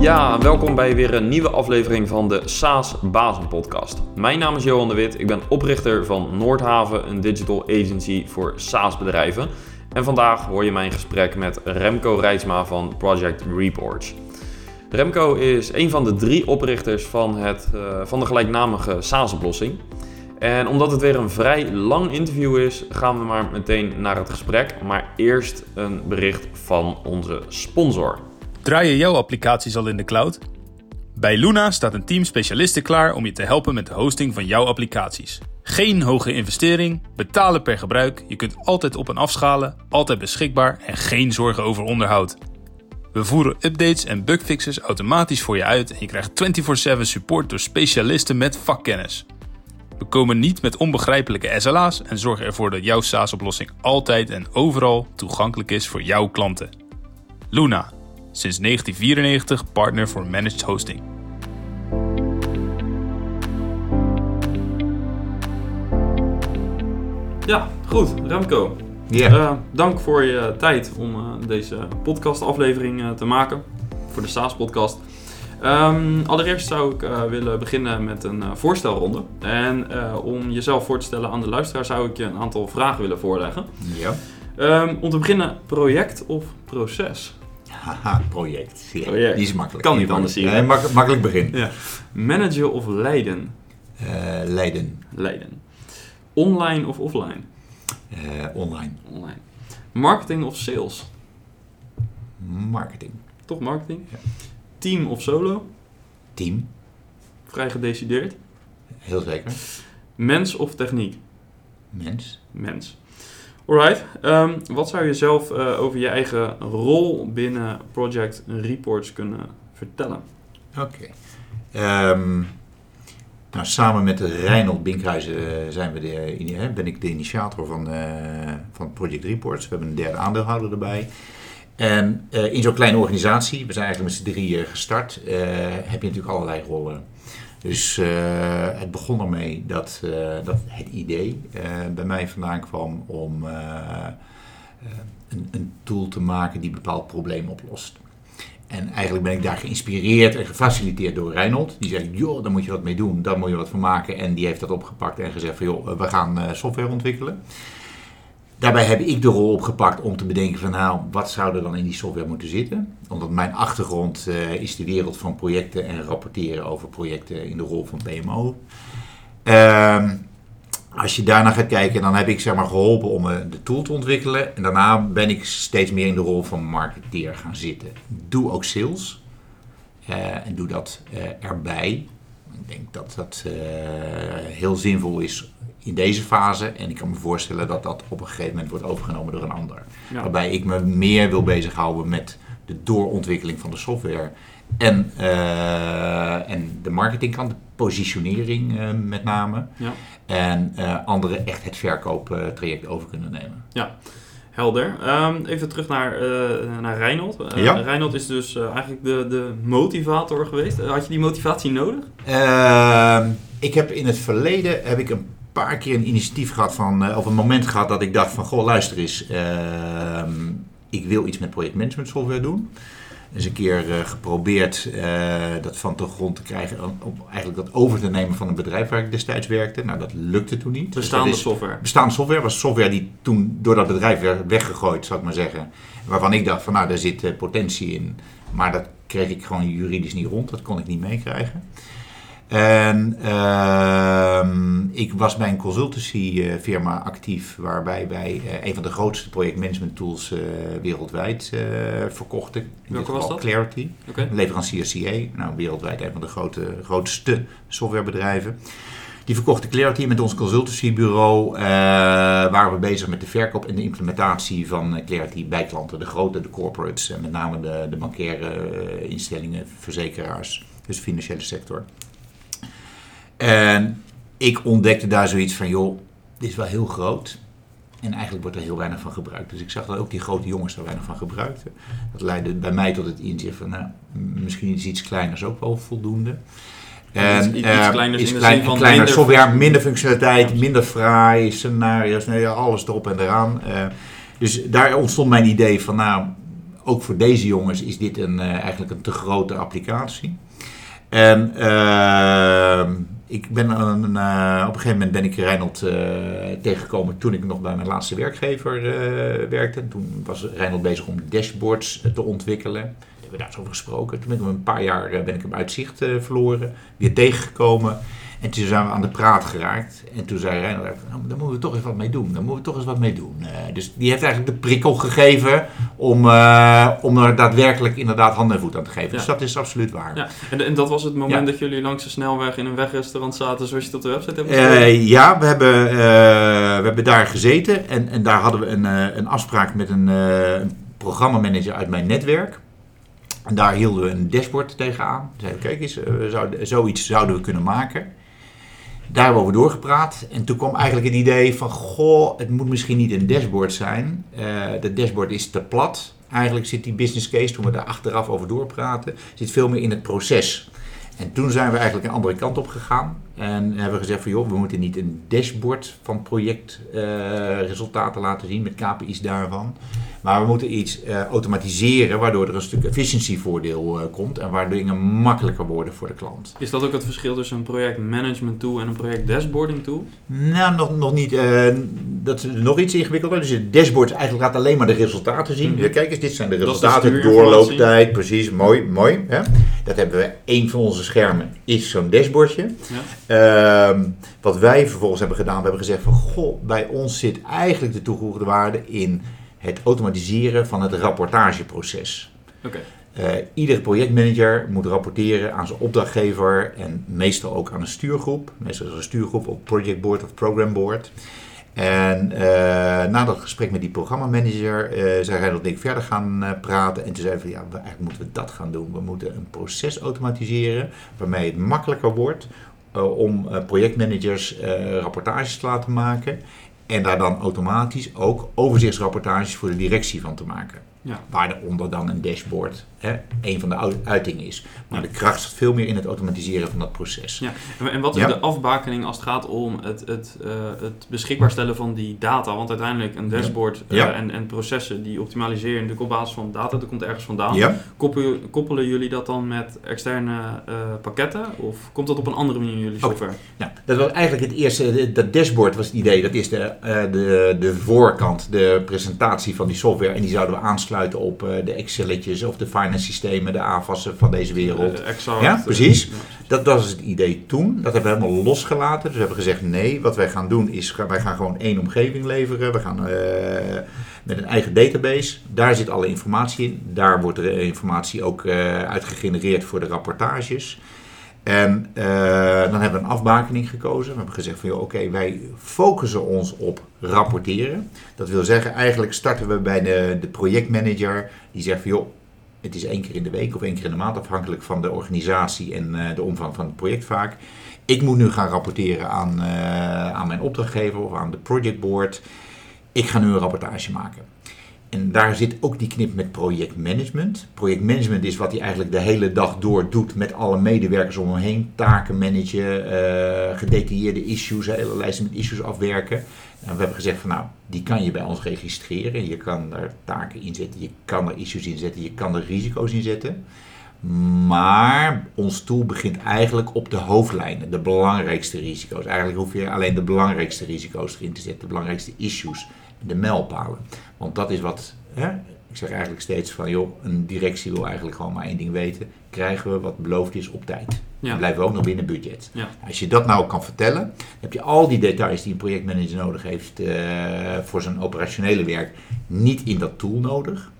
Ja, welkom bij weer een nieuwe aflevering van de SaaS Bazen Podcast. Mijn naam is Johan de Wit, ik ben oprichter van Noordhaven, een digital agency voor SaaS bedrijven. En vandaag hoor je mijn gesprek met Remco Rijtsma van Project Reports. Remco is een van de drie oprichters van, het, uh, van de gelijknamige SaaS-oplossing. En omdat het weer een vrij lang interview is, gaan we maar meteen naar het gesprek. Maar eerst een bericht van onze sponsor. Draai je jouw applicaties al in de cloud? Bij Luna staat een team specialisten klaar om je te helpen met de hosting van jouw applicaties. Geen hoge investering, betalen per gebruik, je kunt altijd op en afschalen, altijd beschikbaar en geen zorgen over onderhoud. We voeren updates en bugfixes automatisch voor je uit en je krijgt 24/7 support door specialisten met vakkennis. We komen niet met onbegrijpelijke SLA's en zorgen ervoor dat jouw SaaS-oplossing altijd en overal toegankelijk is voor jouw klanten. Luna, sinds 1994 partner voor managed hosting. Ja, goed, Remco. Ja. Eh, dank voor je tijd om uh, deze podcastaflevering uh, te maken. Voor de SaaS-podcast. Um, allereerst zou ik willen beginnen met een voorstelronde. En om jezelf voor te stellen aan de luisteraar zou ik je een aantal vragen willen voorleggen. Ja. Um, om te beginnen, project of proces? Haha, project. Ja, Project. Die is makkelijk. Kan niet anders zien, Nee, mak- makkelijk begin. Ja. Managen of leiden? Eh, Leiden. Leiden. Online of offline? Eh, online. Online. Marketing of sales? Marketing. Toch marketing? Ja. Team of solo? Team. Vrij gedecideerd. Heel zeker. Mens of techniek? Mens. Mens. Alright. Ehm, wat zou je zelf eh, over je eigen rol binnen Project Reports kunnen vertellen? Oké. Ehm, nou, samen met Reinhold Binkhuizen eh, zijn we de, hè, ben ik de initiator van, eh, van Project Reports. We hebben een derde aandeelhouder erbij. En eh, in zo'n kleine organisatie, we zijn eigenlijk met z'n drieën gestart, eh, heb je natuurlijk allerlei rollen. Dus eh, het begon ermee dat, eh, dat het idee eh, bij mij vandaan kwam om een, een tool te maken die bepaald probleem oplost. En eigenlijk ben ik daar geïnspireerd en gefaciliteerd door Reinhold. Die zei, joh, daar moet je wat mee doen, daar moet je wat van maken. En die heeft dat opgepakt en gezegd van, joh, we gaan software ontwikkelen. Daarbij heb ik de rol opgepakt om te bedenken van, nou, wat zou er dan in die software moeten zitten? Omdat mijn achtergrond eh, is de wereld van projecten en rapporteren over projecten in de rol van PMO. Ehm, als je daarna gaat kijken, dan heb ik zeg maar geholpen om eh, de tool te ontwikkelen. En daarna ben ik steeds meer in de rol van marketeer gaan zitten. Doe ook sales. Eh, en doe dat erbij. Ik denk dat dat eh, heel zinvol is in deze fase. En ik kan me voorstellen dat dat op een gegeven moment wordt overgenomen door een ander. Ja. Waarbij ik me meer wil bezighouden met de doorontwikkeling van de software. En, eh, en de marketingkant, de positionering eh, met name. Ja. En eh, anderen echt het verkooptraject over kunnen nemen. Helder. Ehm, even terug naar, eh naar Reinhold. Eh, Ja. Reinhold is dus eh, eigenlijk de, de motivator geweest. Had je die motivatie nodig? Ehm, ik heb in het verleden heb ik een paar keer een initiatief gehad van, of een moment gehad dat ik dacht van, goh, luister eens, ehm, ik wil iets met projectmanagement software doen. Eens een keer eh, geprobeerd eh, dat van de grond te krijgen, om- eigenlijk dat over te nemen van een bedrijf waar ik destijds werkte. Nou, dat lukte toen niet. Bestaande software. bestaande software was software die toen door dat bedrijf werd weggegooid, zou ik maar zeggen. Waarvan ik dacht van nou, daar zit eh, potentie in. Maar dat kreeg ik gewoon juridisch niet rond. Dat kon ik niet meekrijgen. En ehm, ik was bij een consultancy eh, firma actief waarbij wij eh, een van de grootste projectmanagement tools eh, wereldwijd eh, verkochten. In Welke was dat? Clarity. Oké. Leverancier CA, nou, wereldwijd een van de grote, grootste softwarebedrijven. Die verkochten Clarity met ons consultancybureau. waren we bezig met de verkoop en de implementatie van Clarity bij klanten. De grote, de corporates en met name de, de bankaire instellingen, verzekeraars, dus de financiële sector. En ik ontdekte daar zoiets van, joh, dit is wel heel groot. En eigenlijk wordt er heel weinig van gebruikt. Dus ik zag dat ook die grote jongens er weinig van gebruikten. Dat leidde bij mij tot het inzicht van, nou, misschien is iets kleiners ook wel voldoende. Iets- iets- iets eh, kleiners iets in de klein- zin van kleiner minder software, minder functionaliteit, minder fraai, scenario's, nee, alles erop en eraan. Eh, dus daar ontstond mijn idee van, nou, ook voor deze jongens is dit een, eh, eigenlijk een te grote applicatie. En ehm, ik ben een, eh, op een gegeven moment ben ik Reinhold eh, tegengekomen toen ik nog bij mijn laatste werkgever eh, werkte. Toen was Reinhold bezig om dashboards te ontwikkelen. Daar hebben we daar eens over gesproken. Toen ben ik hem een paar jaar ben ik hem uit zicht verloren. Weer tegengekomen. En toen zijn we aan de praat geraakt. En toen zei Reinhold, nou, daar moeten we toch eens wat mee doen. Daar moeten we toch eens wat mee doen. Eh, dus die heeft eigenlijk de prikkel gegeven om, eh, om er daadwerkelijk inderdaad hand en voet aan te geven. Dus dat is absoluut waar. Ja, en, en dat was het moment Ja. dat jullie langs de snelweg in een wegrestaurant zaten zoals je op de website hebt geschreven? Eh, ja, we hebben, we hebben daar gezeten en, en daar hadden we een, een afspraak met een, een programmamanager uit mijn netwerk. En daar hielden we een dashboard tegenaan. Zeiden, kijk eens, zoiets zouden we kunnen maken. Daar hebben we over doorgepraat. En toen kwam eigenlijk het idee van, goh, het moet misschien niet een dashboard zijn. Eh de dashboard is te plat. Eigenlijk zit die business case, toen we daar achteraf over doorpraten, zit veel meer in het proces. En toen zijn we eigenlijk een andere kant op gegaan. En hebben we gezegd van joh, we moeten niet een dashboard van projectresultaten laten zien met KPI's daarvan. Maar we moeten iets eh, automatiseren waardoor er een stuk efficiëntievoordeel eh, komt. En waardoor dingen makkelijker worden voor de klant. Is dat ook het verschil tussen een project management tool en een project dashboarding tool? Nou, nog, nog niet. eh, dat is nog iets ingewikkelder. Dus het dashboard eigenlijk laat alleen maar de resultaten zien. Mhm. Ja, Kijk eens, dit zijn de resultaten, doorlooptijd, precies, mooi, mooi. Hè? Dat hebben we, een van onze schermen is zo'n dashboardje. Ja. Ehm, wat wij vervolgens hebben gedaan, we hebben gezegd van, goh, bij ons zit eigenlijk de toegevoegde waarde in het automatiseren van het rapportageproces. Oké. Eh, iedere projectmanager moet rapporteren aan zijn opdrachtgever en meestal ook aan een stuurgroep. Meestal is er een stuurgroep op projectboard of programboard. En eh, na dat gesprek met die programmamanager eh zijn Reinhold en ik verder gaan praten. En toen zeiden we, ja, eigenlijk moeten we dat gaan doen. We moeten een proces automatiseren waarmee het makkelijker wordt om eh, projectmanagers eh, rapportages te laten maken. En daar dan automatisch ook overzichtsrapportages voor de directie van te maken. Ja. Waaronder dan een dashboard hè, een van de uit- uitingen is. Maar de kracht zit veel meer in het automatiseren van dat proces. Ja. En- wat is Ja. de afbakening als het gaat om het, het, eh, het beschikbaar stellen van die data? Want uiteindelijk een dashboard eh, Ja. en, en processen die optimaliseren natuurlijk op basis van data. Dat komt ergens vandaan. Ja. Koppelen, koppelen jullie dat dan met externe eh, pakketten? Of komt dat op een andere manier in jullie Oké. software? Nou, dat was eigenlijk het eerste, dat dashboard was het idee. Dat is de, de, de voorkant, de presentatie van die software. En die zouden we aansluiten op de Excelletjes of de systemen, de AVAS'en van deze wereld. Eh, exact. Ja, precies. Dat was het idee toen. Dat hebben we helemaal losgelaten. Dus we hebben gezegd: nee, wat wij gaan doen is, wij gaan gewoon één omgeving leveren. We gaan eh, met een eigen database. Daar zit alle informatie in. Daar wordt de informatie ook eh uit gegenereerd voor de rapportages. En dan hebben we een afbakening gekozen. We hebben gezegd van, oké, wij focussen ons op rapporteren. Dat wil zeggen, eigenlijk starten we bij de, de projectmanager. Die zegt van, joh, het is één keer in de week of één keer in de maand, afhankelijk van de organisatie en eh, de omvang van het project vaak. Ik moet nu gaan rapporteren aan, eh, aan mijn opdrachtgever of aan de projectboard. Ik ga nu een rapportage maken. En daar zit ook die knip met projectmanagement. Projectmanagement is wat hij eigenlijk de hele dag door doet met alle medewerkers om hem heen. Taken managen, eh, gedetailleerde issues, hele lijsten met issues afwerken. We hebben gezegd van nou, die kan je bij ons registreren. Je kan daar taken inzetten, je kan er issues inzetten, je kan er risico's inzetten. Maar ons tool begint eigenlijk op de hoofdlijnen, de belangrijkste risico's. Eigenlijk hoef je alleen de belangrijkste risico's erin te zetten, de belangrijkste issues, de mijlpalen. Want dat is wat, hè, ik zeg eigenlijk steeds van joh, een directie wil eigenlijk gewoon maar één ding weten. Krijgen we wat beloofd is op tijd? Ja. En blijven we ook nog binnen budget. Ja. Als je dat nou kan vertellen, dan heb je al die details die een projectmanager nodig heeft eh, voor zijn operationele werk niet in dat tool nodig.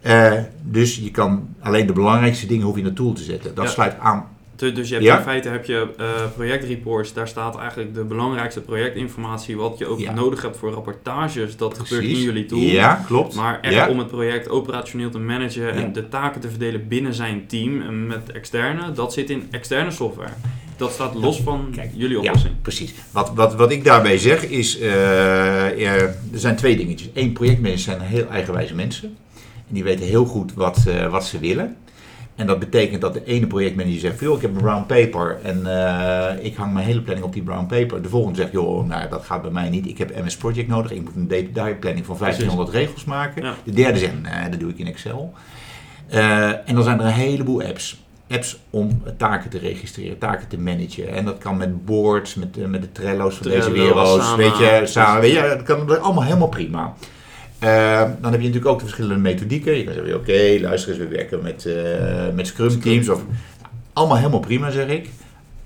Eh, dus je kan alleen de belangrijkste dingen hoef je in het tool te zetten. Dat Ja. sluit aan. Dus je hebt Ja? in feite heb je eh, projectreports, daar staat eigenlijk de belangrijkste projectinformatie, wat je ook Ja. nodig hebt voor rapportages. Dat gebeurt in Precies. jullie tool. Ja, klopt. Maar echt Ja. om het project operationeel te managen en de taken te verdelen binnen zijn team en met externe, dat zit in externe software. Dat staat los van Kijk, jullie Ja, oplossing. precies. Wat, wat, wat ik daarbij zeg is, eh, er zijn twee dingetjes. Eén, projectmanagers zijn heel eigenwijze mensen. En die weten heel goed wat, eh, wat ze willen. En dat betekent dat de ene projectmanager zegt, joh, ik heb een brown paper en eh, ik hang mijn hele planning op die brown paper. De volgende zegt, joh, nou, dat gaat bij mij niet. Ik heb MS Project nodig. Ik moet een detail planning van 1500 regels maken. Ja. De derde zegt, nee, dat doe ik in Excel. Eh, en dan zijn er een heleboel apps. Apps om taken te registreren, taken te managen. En dat kan met boards, met, eh, met de Trello's van deze Trello, wereld. Asana. Weet je, samen, weet je, dat kan allemaal helemaal prima. Eh, dan heb je natuurlijk ook de verschillende methodieken. Je kan zeggen, oké, luister eens, we werken met, eh, met Scrum teams. Of, allemaal helemaal prima, zeg ik.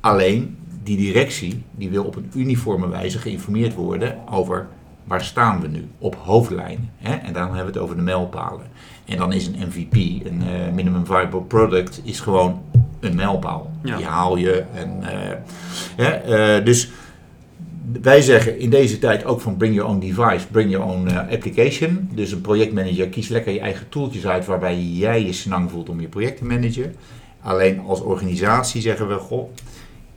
Alleen, die directie die wil op een uniforme wijze geïnformeerd worden over waar staan we nu op hoofdlijn. Hè? En dan hebben we het over de mijlpalen. En dan is een MVP, een eh, minimum viable product, is gewoon een mijlpaal. Ja. Die haal je. En, eh, hè? dus wij zeggen in deze tijd ook van bring your own device, bring your own eh, application. Dus een projectmanager kies lekker je eigen tooltjes uit waarbij jij je snang voelt om je project te managen. Alleen als organisatie zeggen we, goh,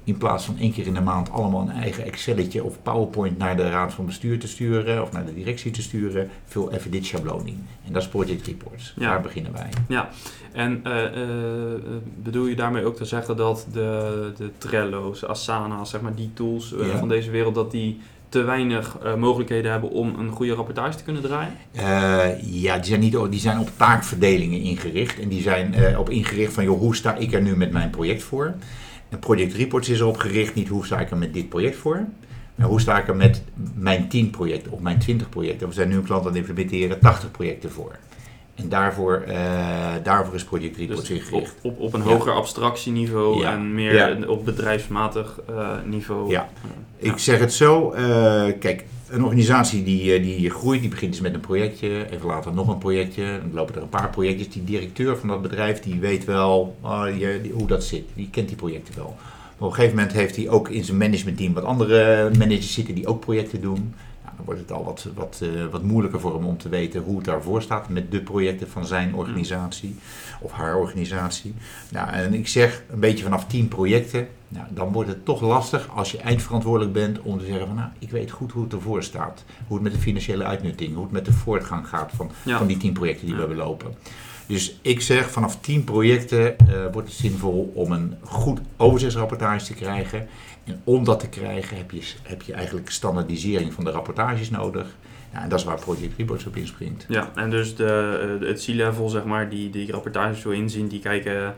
in plaats van één keer in de maand allemaal een eigen Excelletje of PowerPoint naar de raad van bestuur te sturen of naar de directie te sturen, vul even dit schabloon in. En dat is Project Reports. Ja. Daar beginnen wij. Ja, en eh, eh, eh, bedoel je daarmee ook te zeggen dat de, de Trello's, Asana's, zeg maar die tools Ja. van deze wereld, dat die te weinig mogelijkheden hebben om een goede rapportage te kunnen draaien? Ja, die zijn, niet, die zijn op taakverdelingen ingericht. En die zijn op ingericht van, joh, hoe sta ik er nu met mijn project voor? En Project Reports is erop gericht, niet hoe sta ik er met dit project voor? Maar hoe sta ik er met mijn 10 projecten of mijn 20 projecten? We zijn nu een klant aan het implementeren, 80 projecten voor. En daarvoor, eh, daarvoor is Project Reports Dus op, ingericht. op, op een Ja. hoger abstractieniveau Ja. en meer Ja. op bedrijfsmatig eh, niveau. Ja. Ja. Ik zeg het zo, eh, kijk, een organisatie die, eh, die groeit, die begint dus met een projectje, even later nog een projectje, dan lopen er een paar projectjes. Die directeur van dat bedrijf, die weet wel ah, die- hoe dat zit, die kent die projecten wel. Maar op een gegeven moment heeft hij ook in zijn managementteam wat andere managers zitten die ook projecten doen. Dan wordt het al wat, wat, eh, wat moeilijker voor hem om te weten hoe het daarvoor staat met de projecten van zijn organisatie of haar organisatie. Nou, en ik zeg een beetje vanaf 10 projecten, nou, dan wordt het toch lastig als je eindverantwoordelijk bent om te zeggen van nou, ik weet goed hoe het ervoor staat. Hoe het met de financiële uitnutting, hoe het met de voortgang gaat van, Ja. van die 10 projecten die Ja. we hebben lopen. Dus ik zeg vanaf 10 projecten eh, wordt het zinvol om een goed overzichtsrapportage te krijgen. En om dat te krijgen heb je, heb je eigenlijk standaardisering van de rapportages nodig. Ja, en dat is waar Project Reports op inspringt. Ja, en dus de, eh, het C-level, zeg maar, die die rapportages zo inzien, die kijken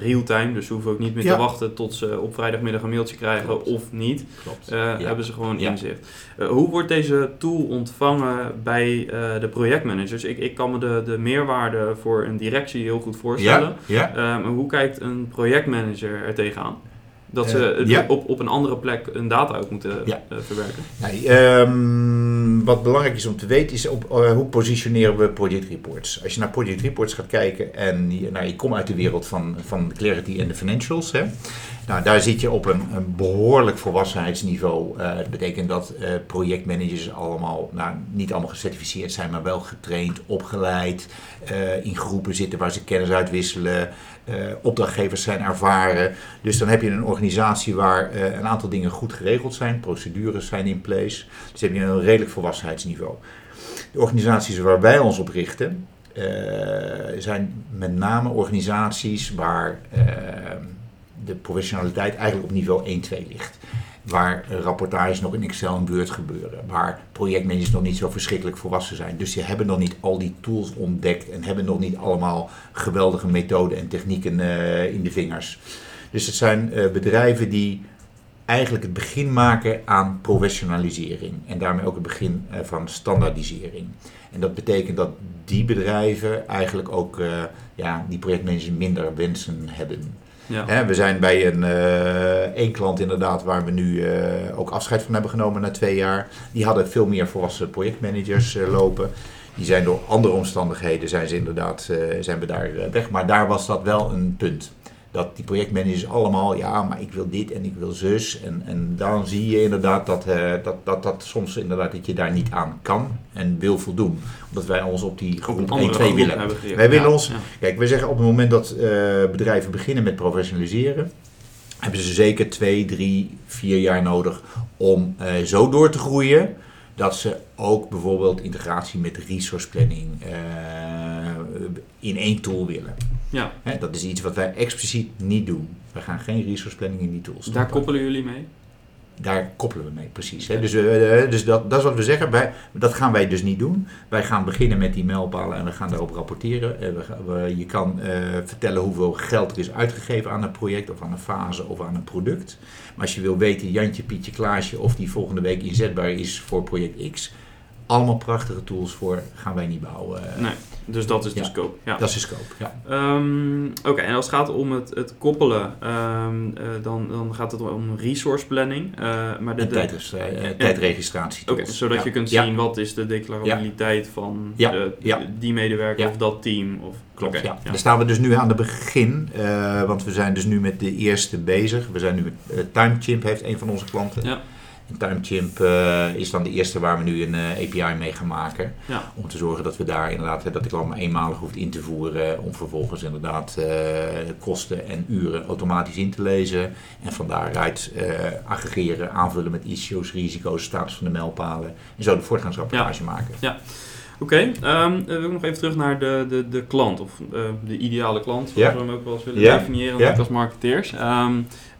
real-time. Dus ze hoeven ook niet meer Ja. te wachten tot ze op vrijdagmiddag een mailtje krijgen Klopt. of niet. Klopt. Eh, Ja. Hebben ze gewoon inzicht. Eh, hoe wordt deze tool ontvangen bij eh, de projectmanagers? Ik, ik kan me de, de meerwaarde voor een directie heel goed voorstellen. Ja. Eh, hoe kijkt een projectmanager er tegenaan? Dat ze Eh, ja. op, op een andere plek een data ook moeten Ja. eh, verwerken. Nee, ehm, wat belangrijk is om te weten is op, eh, hoe positioneren we project reports. Als je naar project reports gaat kijken en je, nou, je komt uit de wereld van, van de clarity en de financials. Hè, nou, daar zit je op een, een behoorlijk volwassenheidsniveau. Eh, dat betekent dat projectmanagers allemaal, nou, niet allemaal gecertificeerd zijn, maar wel getraind, opgeleid, in groepen zitten waar ze kennis uitwisselen. Eh, opdrachtgevers zijn ervaren. Dus dan heb je een organisatie waar eh, een aantal dingen goed geregeld zijn, procedures zijn in place. Dus heb je een redelijk volwassenheidsniveau. De organisaties waar wij ons op richten, eh, zijn met name organisaties waar de professionaliteit eigenlijk op niveau 1-2 ligt. Waar rapportages nog in Excel en Word gebeuren. Waar projectmanagers nog niet zo verschrikkelijk volwassen zijn. Dus die hebben nog niet al die tools ontdekt. En hebben nog niet allemaal geweldige methoden en technieken eh, in de vingers. Dus het zijn eh, bedrijven die eigenlijk het begin maken aan professionalisering. En daarmee ook het begin eh, van standaardisering. En dat betekent dat die bedrijven eigenlijk ook ja, die projectmanagers minder wensen hebben. Ja. We zijn bij een eh, één klant inderdaad waar we nu eh, ook afscheid van hebben genomen na twee jaar. Die hadden veel meer volwassen projectmanagers eh, lopen. Die zijn door andere omstandigheden zijn ze inderdaad zijn we daar weg. Maar daar was dat wel een punt. Dat die projectmanagers allemaal, ja, maar ik wil dit en ik wil zus. En, en dan zie je inderdaad dat, eh, dat, dat, dat soms inderdaad dat je daar niet aan kan en wil voldoen. Omdat wij ons op die groep een 1, andere 2 groep willen. hebben. Wij willen Ja, ons ja. Kijk, we zeggen op het moment dat eh, bedrijven beginnen met professionaliseren, hebben ze zeker twee, drie, vier jaar nodig om eh, zo door te groeien dat ze ook bijvoorbeeld integratie met resource planning in één tool willen. Ja. Hè, dat is iets wat wij expliciet niet doen. We gaan geen resource planning in die tools. Daar koppelen jullie mee? Daar koppelen we mee, precies. Hè. Dus, dus dat, dat is wat we zeggen. Wij, dat gaan wij dus niet doen. Wij gaan beginnen met die mijlpalen en we gaan daarop rapporteren. Eh, we, je kan eh, vertellen hoeveel geld er is uitgegeven aan een project of aan een fase of aan een product. Maar als je wil weten, Jantje, Pietje, Klaasje, of die volgende week inzetbaar is voor project X. Allemaal prachtige tools voor, gaan wij niet bouwen. Nee, dus dat is de Ja. scope. Ja. Dat is de scope, ja. Ehm, Oké, en als het gaat om het, het koppelen, ehm, eh, dan, dan gaat het om resource planning. eh, maar de, eh, tijdregistratie Oké, zodat Ja. je kunt zien wat is de declarabiliteit van de- die medewerker of dat team. Of, Klopt, ja. Daar staan we dus nu aan het begin, want we zijn dus nu met de eerste bezig. We zijn nu met uh, TimeChimp heeft een van onze klanten. Ja. TimeChimp eh, is dan de eerste waar we nu een eh, API mee gaan maken. Ja. Om te zorgen dat we daar inderdaad, eh, dat de klant maar eenmalig hoeft in te voeren. Om vervolgens inderdaad eh, kosten en uren automatisch in te lezen. En van daaruit aggregeren, aanvullen met issues, risico's, status van de mijlpalen. En zo de voortgangsrapportage maken. Oké, ehm, dan wil ik nog even terug naar de, de, de klant, of de ideale klant, zoals Ja. we hem ook wel eens willen Ja. definiëren Ja. ook als marketeers. Ehm,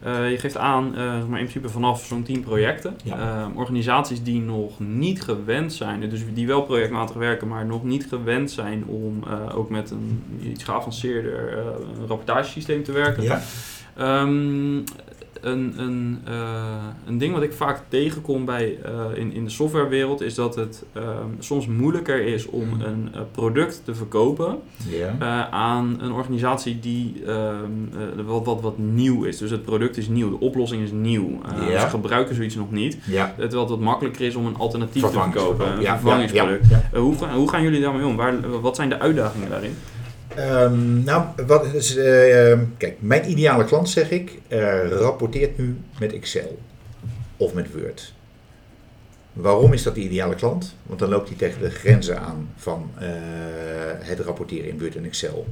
eh, je geeft aan, eh, maar in principe vanaf zo'n 10 projecten, Ja. Ehm, organisaties die nog niet gewend zijn, dus die wel projectmatig werken, maar nog niet gewend zijn om eh, ook met een iets geavanceerder rapportagesysteem te werken. Ja. Ehm, een, een, eh, een ding wat ik vaak tegenkom bij, eh, in, in de softwarewereld is dat het ehm, soms moeilijker is om een eh, product te verkopen aan een organisatie die ehm, eh, wat, wat, wat nieuw is. Dus het product is nieuw, de oplossing is nieuw. Ja. Ze gebruiken zoiets nog niet. Terwijl het wat makkelijker is om een alternatief te verkopen, een vervangingsproduct. hoe, gaan, hoe gaan jullie daarmee om? Waar, wat zijn de uitdagingen daarin? Ehm, nou, wat is, eh, ehm, kijk, mijn ideale klant, zeg ik, eh, rapporteert nu met Excel of met Word. Waarom is dat de ideale klant? Want dan loopt hij tegen de grenzen aan van eh, het rapporteren in Word en Excel.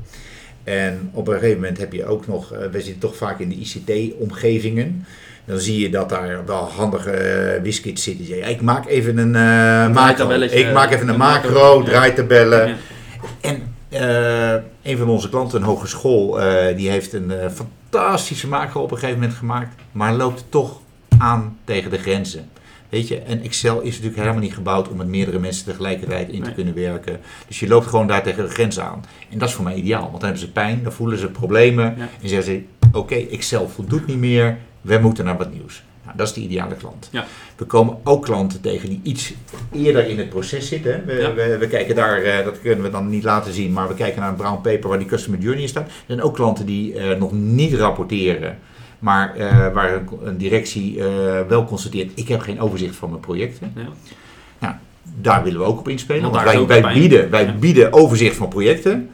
En op een gegeven moment heb je ook nog, eh, we zitten toch vaak in de ICT-omgevingen. Dan zie je dat daar wel handige uh, whiskits zitten. Ja, ik maak even een macro. Ik maak even een Een macro, draaitabellen. Ja. En eh, een van onze klanten, een hogeschool, eh, die heeft een eh, fantastische macro op een gegeven moment gemaakt, maar loopt toch aan tegen de grenzen. Weet je, en Excel is natuurlijk helemaal niet gebouwd om met meerdere mensen tegelijkertijd in te Nee. kunnen werken. Dus je loopt gewoon daar tegen de grens aan. En dat is voor mij ideaal, want dan hebben ze pijn, dan voelen ze problemen. Ja. En zeggen ze, oké, Excel voldoet niet meer, we moeten naar wat nieuws. Nou, dat is de ideale klant. Ja. We komen ook klanten tegen die iets eerder in het proces zitten. We, Ja. we, we kijken daar, eh, dat kunnen we dan niet laten zien, maar we kijken naar een brown paper waar die customer journey in staat. Er zijn ook klanten die eh, nog niet rapporteren, maar eh, waar een, een directie wel constateert, ik heb geen overzicht van mijn projecten. Ja. Daar willen we ook op inspelen, Want want, wij, bieden, wij bieden overzicht van projecten.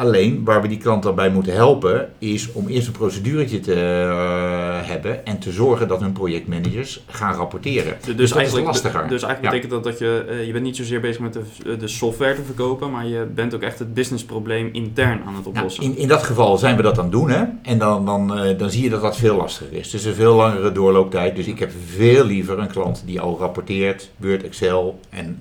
Alleen waar we die klant dan bij moeten helpen, is om eerst een proceduretje te eh, hebben en te zorgen dat hun projectmanagers gaan rapporteren. Dus, dat is eigenlijk, lastiger. Dus eigenlijk Ja. betekent dat dat je, eh, je bent niet zozeer bezig met de, de software te verkopen, maar je bent ook echt het businessprobleem intern aan het Nou, oplossen. in, in dat geval zijn we dat aan het doen. Hè? En dan, dan, eh, dan zie je dat dat veel lastiger is. Dus een veel langere doorlooptijd. Dus ik heb veel liever een klant die al rapporteert, Word, Excel en,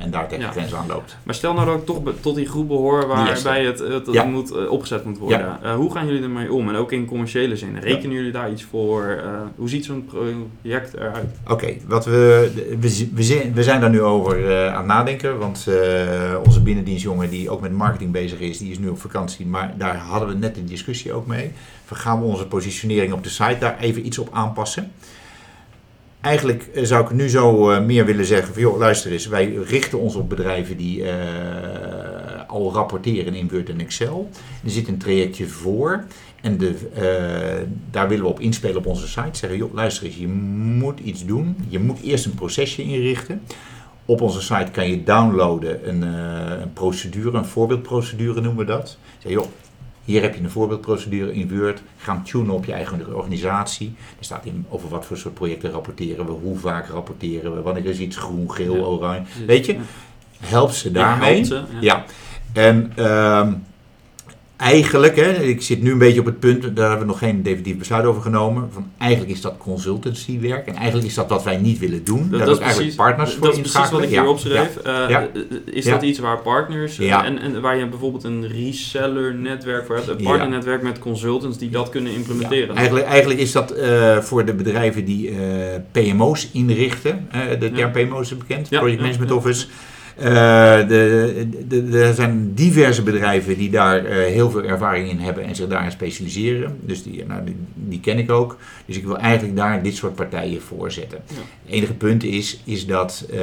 en daar tegen Ja. de grens aan loopt. Maar stel nou dat ik toch tot die groep behoor waarbij het, het Ja. moet, eh, opgezet moet worden. Eh, hoe gaan jullie ermee om? En ook in commerciële zin. Rekenen jullie daar iets voor? Eh, hoe ziet zo'n project eruit? Oké, wat we, we, we, zijn, we zijn daar nu over eh, aan het nadenken. Want eh, onze binnendienstjongen die ook met marketing bezig is, die is nu op vakantie. Maar daar hadden we net een discussie ook mee. Van gaan we onze positionering op de site daar even iets op aanpassen? Eigenlijk eh, zou ik nu zo eh, meer willen zeggen van joh, luister eens, wij richten ons op bedrijven die eh, al rapporteren in Word en Excel. Er zit een trajectje voor en de, eh, daar willen we op inspelen op onze site. Zeggen joh, luister eens, je moet iets doen. Je moet eerst een procesje inrichten. Op onze site kan je downloaden een, eh, een procedure, een voorbeeldprocedure noemen we dat. Zeg joh, hier heb je een voorbeeldprocedure in Word. Ga hem tunen op je eigen organisatie. Er staat in over wat voor soort projecten rapporteren we, hoe vaak rapporteren we, wanneer is iets groen, geel, Ja. oranje. Weet je, help ze daarmee. helpt ze, ja. Ja. En ehm, eigenlijk, hè, ik zit nu een beetje op het punt, daar hebben we nog geen definitief besluit over genomen. Van eigenlijk is dat consultancywerk en eigenlijk is dat wat wij niet willen doen. Dat, daar dat ook is eigenlijk partners voor dat is precies wat ik hier Ja, opschreef. Eh, Ja. Is Ja. dat iets waar partners eh, en, en waar je bijvoorbeeld een reseller netwerk voor hebt, een partnernetwerk met consultants die dat kunnen implementeren? Eigenlijk, eigenlijk is dat eh, voor de bedrijven die eh, PMO's inrichten. eh, de term PMO's is bekend, Project Management. Office. Eh, er zijn diverse bedrijven die daar eh, heel veel ervaring in hebben en zich daarin specialiseren. Dus die, nou, die, die ken ik ook. Dus ik wil eigenlijk daar dit soort partijen voor zetten. Ja. Het enige punt is, is dat eh,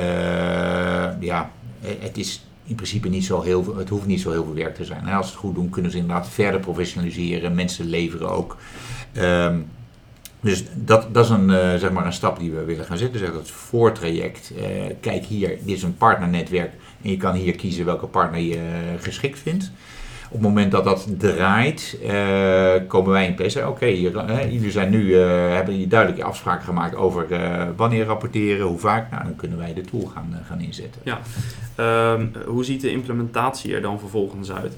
ja, het is in principe niet zo heel veel, het hoeft niet zo heel veel werk te zijn. Als ze het goed doen, kunnen ze inderdaad verder professionaliseren, mensen leveren ook. Ehm, dus dat, dat is een, eh, zeg maar een stap die we willen gaan zetten. Zeg dat voortraject. eh kijk hier, dit is een partnernetwerk. En je kan hier kiezen welke partner je eh, geschikt vindt. Op het moment dat dat draait, komen wij in. Zeggen, Oké, eh, jullie zijn nu, hebben hier duidelijke afspraken gemaakt over wanneer rapporteren, hoe vaak. Nou, dan kunnen wij de tool gaan, gaan inzetten. Ehm, hoe ziet de implementatie er dan vervolgens uit?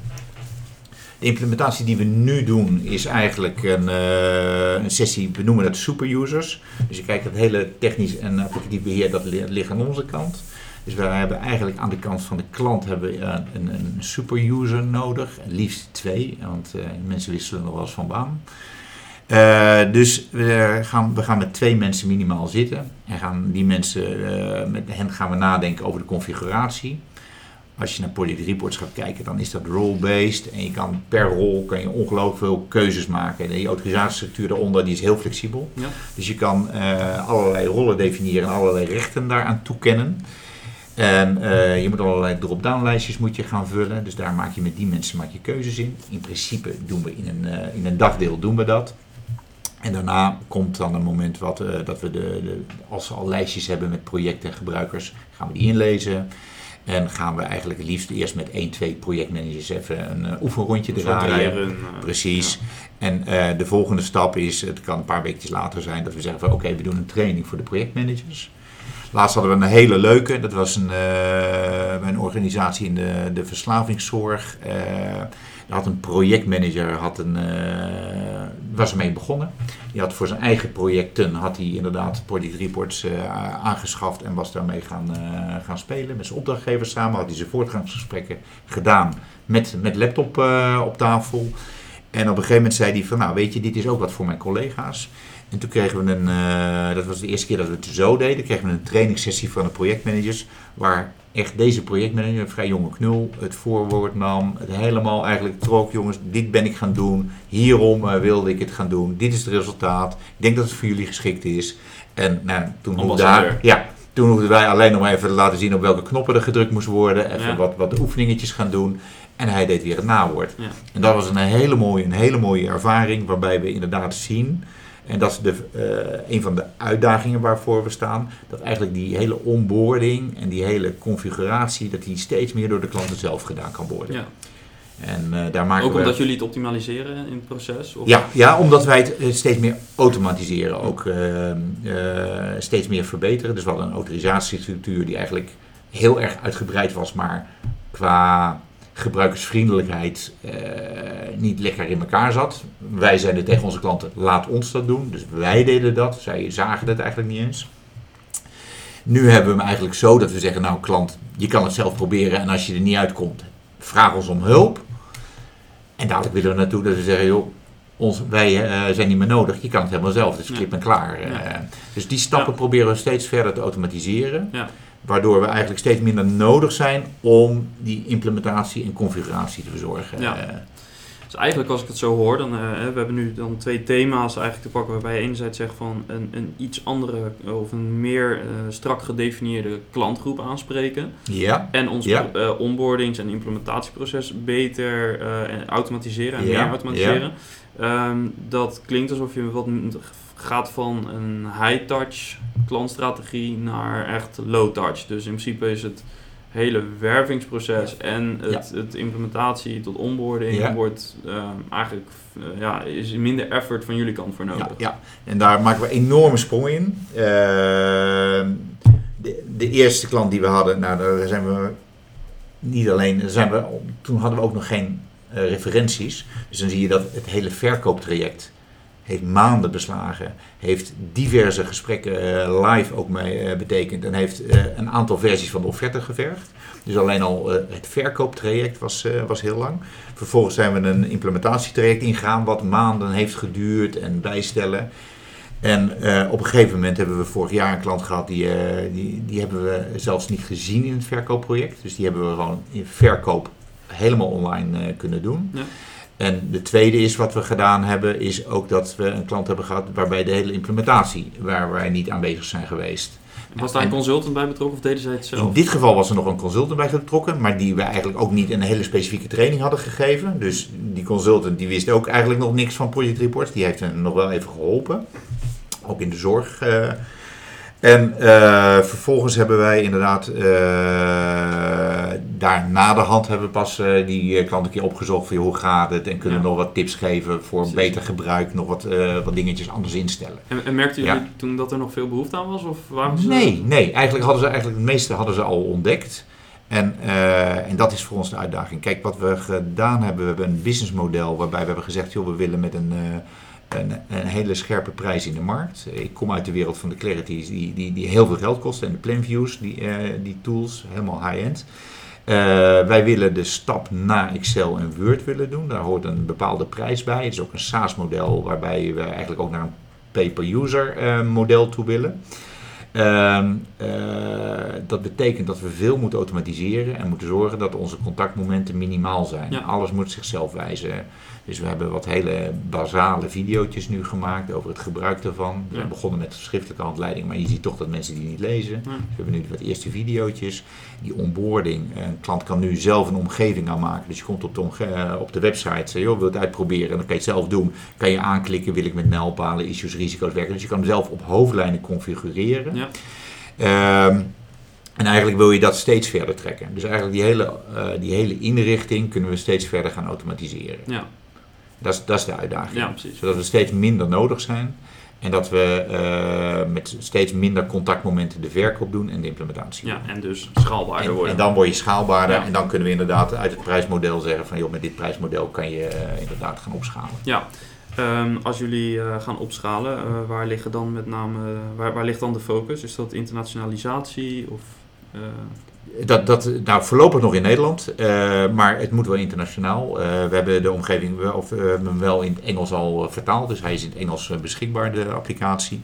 De implementatie die we nu doen is eigenlijk een, eh, een sessie, we noemen het superusers. Dus je kijkt het hele technisch en applicatief beheer, dat li- ligt aan onze kant. Dus wij hebben eigenlijk aan de kant van de klant hebben we, eh, een, een superuser nodig. Liefst twee, want eh, mensen wisselen nog wel eens van baan. Dus we gaan, we gaan met twee mensen minimaal zitten. En gaan die mensen, met hen gaan we nadenken over de configuratie. Als je naar Project Reports gaat kijken, dan is dat role-based. En je kan per rol kan je ongelooflijk veel keuzes maken. En die autorisatiestructuur daaronder die is heel flexibel. Ja. Dus je kan eh, allerlei rollen definiëren en allerlei rechten daaraan toekennen. En eh, je moet allerlei drop-down lijstjes moet je gaan vullen. Dus daar maak je met die mensen maak je keuzes in. In principe doen we in een, eh, in een dagdeel doen we dat. En daarna komt dan een moment wat, dat we de, de, als we al lijstjes hebben met projecten en gebruikers, gaan we die inlezen. En gaan we eigenlijk het liefst eerst met 1, 2 projectmanagers even een eh, oefenrondje draaien. draairun, eh, Precies. En eh, de volgende stap is, het kan een paar weken later zijn, dat we zeggen van oké, we doen een training voor de projectmanagers. Laatst hadden we een hele leuke, dat was een, een organisatie in de, de verslavingszorg. Had een projectmanager, had een, eh, was ermee begonnen. Die had voor zijn eigen projecten, had hij inderdaad Project Reports eh, aangeschaft en was daarmee gaan, eh, gaan spelen. Met zijn opdrachtgevers samen had hij zijn voortgangsgesprekken gedaan met, met laptop op tafel. En op een gegeven moment zei hij van, nou weet je, dit is ook wat voor mijn collega's. En toen kregen we een, dat was de eerste keer dat we het zo deden, kregen we een trainingssessie van de projectmanagers, waar echt deze projectmanager, een vrij jonge knul, het voorwoord nam, het helemaal eigenlijk trok, jongens, dit ben ik gaan doen, hierom eh, wilde ik het gaan doen, dit is het resultaat, ik denk dat het voor jullie geschikt is. En nou, toen hoefde daar, ja, toen hoefden wij alleen nog maar even te laten zien op welke knoppen er gedrukt moest worden, even Ja. wat, wat de oefeningetjes gaan doen. En hij deed weer het nawoord. Ja. En dat was een hele mooie, een hele mooie ervaring, waarbij we inderdaad zien, en dat is de, eh, een van de uitdagingen waarvoor we staan, dat eigenlijk die hele onboarding en die hele configuratie, dat die steeds meer door de klanten zelf gedaan kan worden. Ja. En eh, daar maken Ook we... omdat jullie het optimaliseren in het proces? Of? Ja, ja, omdat wij het eh, steeds meer automatiseren, ook steeds meer verbeteren. Dus we hadden een autorisatiestructuur die eigenlijk heel erg uitgebreid was, maar qua gebruikersvriendelijkheid eh, niet lekker in elkaar zat. Wij zeiden tegen onze klanten, laat ons dat doen. Dus wij deden dat, zij zagen het eigenlijk niet eens. Nu hebben we hem eigenlijk zo dat we zeggen, nou klant, je kan het zelf proberen en als je er niet uitkomt, vraag ons om hulp. En dadelijk willen we naartoe dat we zeggen, joh, ons, wij eh, zijn niet meer nodig, je kan het helemaal zelf, dus Ja. klip en klaar. Ja. Eh, dus die stappen Ja. proberen we steeds verder te automatiseren. Ja. Waardoor we eigenlijk steeds minder nodig zijn om die implementatie en configuratie te verzorgen. Ja. Eh, Dus eigenlijk als ik het zo hoor, dan uh, we hebben nu dan twee thema's eigenlijk te pakken waarbij je enerzijds zegt van een, een iets andere of een meer uh, strak gedefinieerde klantgroep aanspreken. ja. En ons Ja. uh, onboardings- en implementatieproces beter automatiseren en Ja. meer automatiseren. Um, dat klinkt alsof je wat gaat van een high-touch klantstrategie naar echt low-touch. Dus in principe is het hele wervingsproces en het, het implementatie tot onboarding Ja. wordt um, eigenlijk uh, ja, is minder effort van jullie kant voor nodig. Ja, en daar maken we enorme sprongen in. Uh, de, de, eerste klant die we hadden, nou, daar zijn we niet alleen, zijn we, toen hadden we ook nog geen eh, referenties. Dus dan zie je dat het hele verkooptraject heeft maanden beslagen, heeft diverse gesprekken eh, live ook mee eh, betekend en heeft eh, een aantal versies van de offerte gevergd. Dus alleen al het verkooptraject was, was heel lang. Vervolgens zijn we een implementatietraject ingegaan wat maanden heeft geduurd en bijstellen. En op een gegeven moment hebben we vorig jaar een klant gehad, die, die, die hebben we zelfs niet gezien in het verkoopproject. Dus die hebben we gewoon in verkoop helemaal online kunnen doen. Ja. En de tweede is wat we gedaan hebben, is ook dat we een klant hebben gehad waarbij de hele implementatie, waar wij niet aanwezig zijn geweest. Was daar een En- consultant bij betrokken of deden zij het zelf? in dit geval was er nog een consultant bij betrokken, maar die we eigenlijk ook niet een hele specifieke training hadden gegeven. Dus die consultant die wist ook eigenlijk nog niks van Project Reports. Die heeft hen nog wel even geholpen, ook in de zorg. eh. En eh, vervolgens hebben wij inderdaad eh, daar na de hand hebben we pas eh, die klant een keer opgezocht van hoe gaat het en kunnen Ja. nog wat tips geven voor beter gebruik, nog wat, wat dingetjes anders instellen. En, en merkten jullie Ja. toen dat er nog veel behoefte aan was? Of waarom ze... Nee, nee. Eigenlijk hadden ze eigenlijk het meeste hadden ze al ontdekt. En, en dat is voor ons de uitdaging. Kijk, wat we gedaan hebben, we hebben een businessmodel waarbij we hebben gezegd, joh, we willen met een, een, een hele scherpe prijs in de markt. Ik kom uit de wereld van de clarities die, die, die heel veel geld kosten en de planviews, die, eh, die tools, helemaal high-end. Eh, wij willen de stap naar Excel en Word willen doen. Daar hoort een bepaalde prijs bij. Het is ook een SaaS-model waarbij we eigenlijk ook naar een pay-per-user eh, model toe willen. Ehm, eh, dat betekent dat we veel moeten automatiseren en moeten zorgen dat onze contactmomenten minimaal zijn. Ja. Alles moet zichzelf wijzen. Dus we hebben wat hele basale video's nu gemaakt over het gebruik daarvan. We Ja. begonnen met schriftelijke handleiding, maar je ziet toch dat mensen die niet lezen. Ja. Dus we hebben nu wat eerste video's. Die onboarding. Een klant kan nu zelf een omgeving aanmaken. Dus je komt op de, omge- eh, op de website, zeg, joh, wil het uitproberen. En dan kan je het zelf doen. Kan je aanklikken, wil ik met mijlpalen, issues, risico's werken. Dus je kan hem zelf op hoofdlijnen configureren. Ja. Ehm, en eigenlijk wil je dat steeds verder trekken. Dus eigenlijk die hele, eh, die hele inrichting kunnen we steeds verder gaan automatiseren. Ja, Dat is, dat is de uitdaging. ja, precies. Zodat we steeds minder nodig zijn. En dat we eh, met steeds minder contactmomenten de verkoop doen en de implementatie. Ja, en dus schaalbaarder En, worden. en dan word je schaalbaarder Ja. en dan kunnen we inderdaad uit het prijsmodel zeggen van joh, met dit prijsmodel kan je eh, inderdaad gaan opschalen. Ja, ehm, als jullie eh, gaan opschalen, eh, waar liggen dan met name, waar, waar ligt dan de focus? Is dat internationalisatie of... eh, Dat, dat, nou, voorlopig nog in Nederland, maar het moet wel internationaal. We hebben de omgeving wel, of, wel in het Engels al vertaald, dus hij is in het Engels beschikbaar, de applicatie.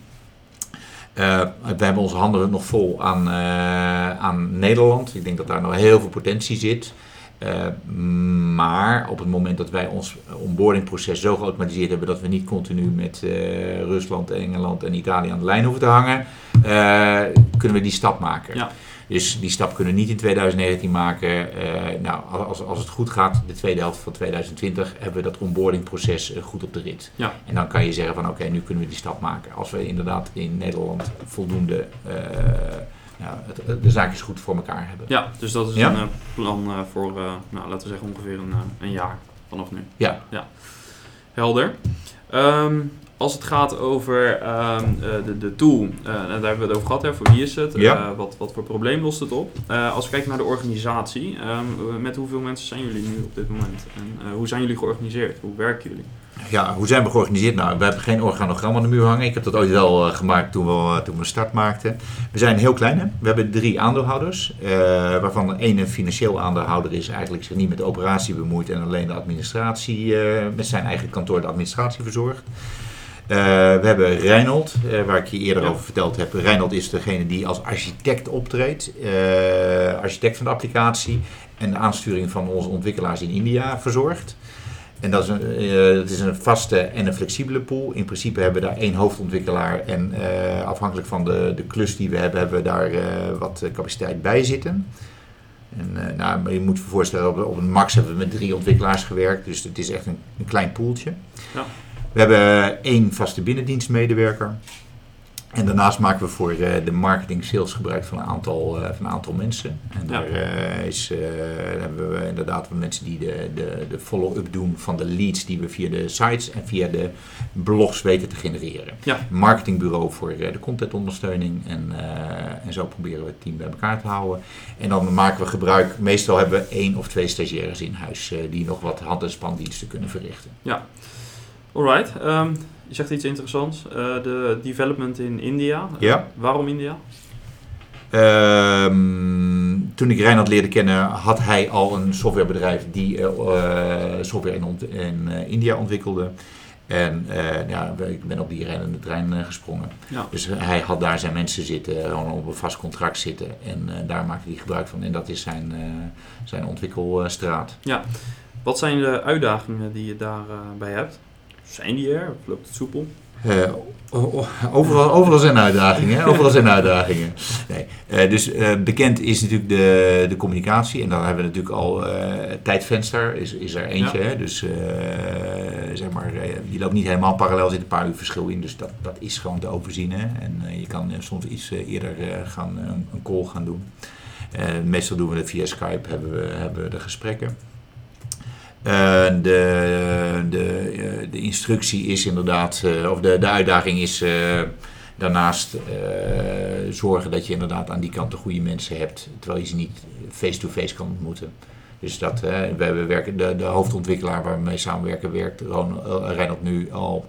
We hebben onze handen nog vol aan, aan Nederland. Ik denk dat daar nog heel veel potentie zit. Eh, maar op het moment dat wij ons onboardingproces zo geautomatiseerd hebben dat we niet continu met eh, Rusland, Engeland en Italië aan de lijn hoeven te hangen, eh, kunnen we die stap maken. Ja. Dus die stap kunnen we niet in 2019 maken. Nou, als, als het goed gaat, de tweede helft van 2020, hebben we dat onboardingproces goed op de rit. Ja. En dan kan je zeggen van oké, nu kunnen we die stap maken. Als we inderdaad in Nederland voldoende nou, het- de zaakjes goed voor elkaar hebben. ja, dus dat is Ja? een eh, plan eh, voor, eh, nou, laten we zeggen ongeveer een, een jaar vanaf nu. Ja. Helder. Ehm, als het gaat over ehm, eh, de, de tool, daar hebben we het over gehad, hè, voor wie is het? Ja. Wat, wat voor probleem lost het op? Als we kijken naar de organisatie, ehm, met hoeveel mensen zijn jullie nu op dit moment? En hoe zijn jullie georganiseerd? Hoe werken jullie? Ja, hoe zijn we georganiseerd? Nou, we hebben geen organogram aan de muur hangen. Ik heb dat ooit wel eh, gemaakt toen we, eh, toen we een start maakten. We zijn heel klein. Hè? We hebben drie aandeelhouders, eh, waarvan één een financieel aandeelhouder is, eigenlijk zich niet met de operatie bemoeit en alleen de administratie, met zijn eigen kantoor de administratie verzorgt. We hebben Reinhold, eh, waar ik je eerder Ja. over verteld heb. Reinhold is degene die als architect optreedt, architect van de applicatie en de aansturing van onze ontwikkelaars in India verzorgt. En dat is, een, eh, dat is een vaste en een flexibele pool. In principe hebben we daar één hoofdontwikkelaar. En eh, afhankelijk van de, de klus die we hebben, hebben we daar eh, wat capaciteit bij zitten. En, nou, je moet je voorstellen, op, op een max hebben we met drie ontwikkelaars gewerkt. Dus het is echt een, een klein poeltje. Ja. We hebben één vaste binnendienstmedewerker. En daarnaast maken we voor eh, de marketing sales gebruik van een aantal, eh, van een aantal mensen. En Ja. daar eh, is, hebben we inderdaad mensen die de, de, de follow-up doen van de leads die we via de sites en via de blogs weten te genereren. Ja. Marketingbureau voor de contentondersteuning. En, en zo proberen we het team bij elkaar te houden. En dan maken we gebruik, meestal hebben we één of twee stagiaires in huis die nog wat hand- en spandiensten kunnen verrichten. Alright. ehm, je zegt iets interessants. Eh, de development in India. Ja. Waarom India? Ehm, toen ik Reinhard leerde kennen, had hij al een softwarebedrijf die eh, eh, software in, ont- in eh, India ontwikkelde. En eh, ja, ik ben op die rijdende trein eh, gesprongen. Ja. Dus hij had daar zijn mensen zitten, gewoon op een vast contract zitten. En eh, daar maakte hij gebruik van. En dat is zijn, eh, zijn ontwikkelstraat. Wat zijn de uitdagingen die je daarbij hebt? Zijn die er? Of loopt het soepel? Eh, overal, overal zijn uitdagingen. hè? Overal zijn uitdagingen. Nee. eh, dus eh, bekend is natuurlijk de, de communicatie. En dan hebben we natuurlijk al tijdvenster, is, is er eentje. Hè? Dus zeg maar, je loopt niet helemaal parallel, er zit een paar uur verschil in. Dus dat, dat is gewoon te overzien. Hè? En je kan soms iets eerder gaan, een call gaan doen. Meestal doen we het via Skype, hebben we, hebben we de gesprekken. Eh, de, de, eh, de instructie is inderdaad, eh, of de, de uitdaging is daarnaast zorgen dat je inderdaad aan die kant de goede mensen hebt, terwijl je ze niet face-to-face kan ontmoeten. Dus dat, eh, we, we werken, de, de hoofdontwikkelaar waar we mee samenwerken, werkt Reinhard nu al,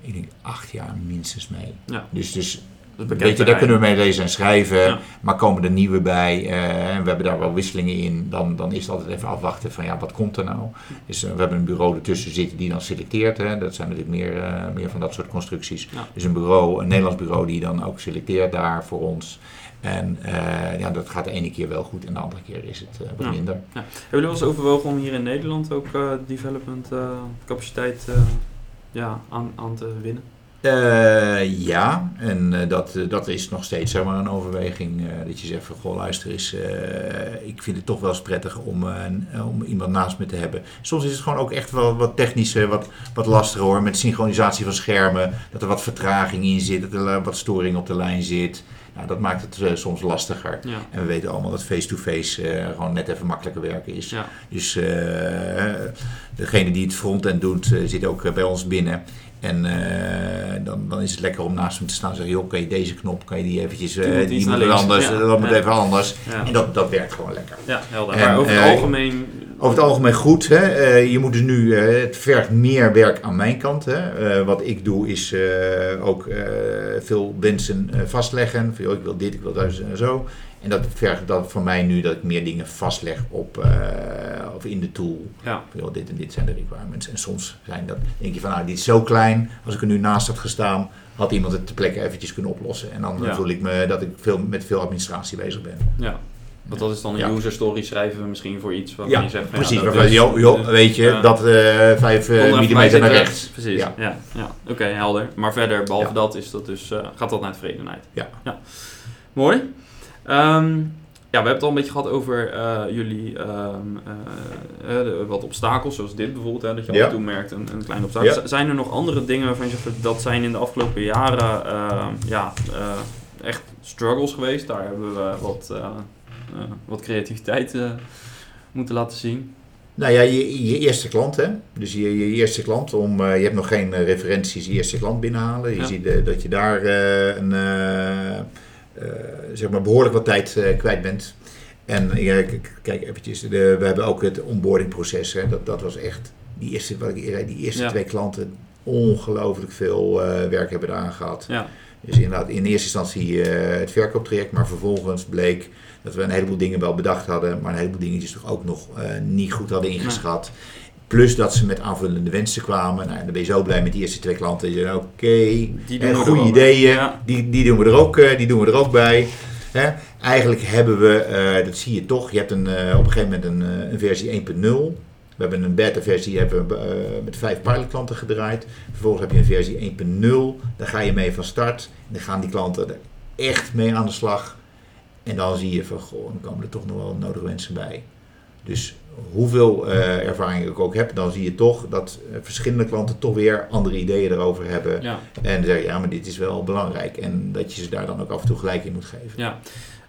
ik denk, acht jaar minstens mee. Ja. Dus, dus Dat Weet je, daar kunnen we mee lezen en schrijven. Ja. Maar komen er nieuwe bij eh, en we hebben daar wel wisselingen in, dan, dan is het altijd even afwachten van ja, wat komt er nou? Dus eh, we hebben een bureau ertussen zitten die dan selecteert. Hè. Dat zijn natuurlijk meer, eh, meer van dat soort constructies. Ja. Dus een bureau, een Nederlands bureau die dan ook selecteert daar voor ons. En ja, dat gaat de ene keer wel goed en de andere keer is het wat Ja. minder. Hebben jullie wel eens overwogen om hier in Nederland ook development capaciteit ja, aan, aan te winnen? Eh, ja, en eh, dat, eh, dat is nog steeds zeg maar, een overweging. dat je zegt van, goh luister eens, ik vind het toch wel eens prettig om, om iemand naast me te hebben. Soms is het gewoon ook echt wel wat technischer, wat, wat lastiger hoor. Met synchronisatie van schermen, dat er wat vertraging in zit, dat er wat storing op de lijn zit. Nou, dat maakt het soms lastiger. Ja. En we weten allemaal dat face-to-face gewoon net even makkelijker werken is. Ja. Dus degene die het frontend doet, zit ook bij ons binnen. En eh, dan, dan is het lekker om naast hem te staan en zeggen, joh, kan je deze knop, kan je die eventjes, eh, Die moet die moet anders, Ja. dat moet Ja. even anders. Ja. En dat, dat werkt gewoon lekker. ja, helder. En, maar over het eh, algemeen... Over het algemeen goed. Hè? Eh, je moet dus nu, eh, het vergt meer werk aan mijn kant. Hè? Eh, wat ik doe is ook veel wensen vastleggen. Van, joh, ik wil dit, ik wil dat en zo. En dat vergt dat van mij nu dat ik meer dingen vastleg op, of in de tool. Ja. Joh, dit en dit zijn de requirements. En soms zijn dat, denk je van, nou, dit is zo klein. Als ik er nu naast had gestaan, had iemand het ter plekke eventjes kunnen oplossen. En dan Ja. voel ik me dat ik veel, met veel administratie bezig ben. Ja. Want dat is dan een Ja. user story schrijven we misschien voor iets waarvan Ja, je zegt... precies. Waarvan, is- joh, joh, dus- weet je, ja. dat eh 5 Onder even mm naar rechts. Precies, ja. Ja. ja, Oké, helder. Maar verder, behalve Ja. dat, is dat dus, eh, gaat dat naar tevredenheid. Ja. Mooi. Ehm, ja, we hebben het al een beetje gehad over eh, jullie ehm, eh, eh, wat obstakels, zoals dit bijvoorbeeld, hè, dat je af Ja. en toe merkt, een, een klein obstakel. Ja. Zijn er nog andere dingen waarvan je zegt, dat- zijn in de afgelopen jaren ehm, ja, eh, echt struggles geweest? Daar hebben we wat, eh, eh, wat creativiteit eh, moeten laten zien. Nou ja, je, je eerste klant, hè. Dus je, je eerste klant, om, eh, je hebt nog geen eh, referenties, je eerste klant binnenhalen. Je Ja. ziet eh, dat je daar eh, een, eh, eh, zeg maar behoorlijk wat tijd eh, kwijt bent. En ja, kijk eventjes, de, we hebben ook het onboardingproces. Hè. Dat, dat was echt, die eerste, wat ik eerder die eerste Ja. twee klanten, ongelooflijk veel eh, werk hebben eraan gehad. Ja, Dus inderdaad, in eerste instantie eh, het verkooptraject, maar vervolgens bleek dat we een heleboel dingen wel bedacht hadden, maar een heleboel dingetjes toch ook nog eh, niet goed hadden ingeschat. Plus dat ze met aanvullende wensen kwamen. Nou, dan ben je zo blij met die eerste twee klanten. Je Oké, eh, goede ideeën, Ja. die, die, doen we er ook, eh, die doen we er ook bij. Hè? Eigenlijk hebben we, dat zie je toch, je hebt een, op een gegeven moment een, een versie 1.0. We hebben een beta-versie hebben we, eh, met vijf pilotklanten gedraaid. Vervolgens heb je een versie 1.0. Daar ga je mee van start. En dan gaan die klanten er echt mee aan de slag. En dan zie je van, goh, dan komen er toch nog wel nodige mensen bij. Dus hoeveel uh, ervaring ik ook heb, dan zie je toch dat uh, verschillende klanten toch weer andere ideeën erover hebben. Ja. En zeggen, ja, maar dit is wel belangrijk. En dat je ze daar dan ook af en toe gelijk in moet geven. Ja.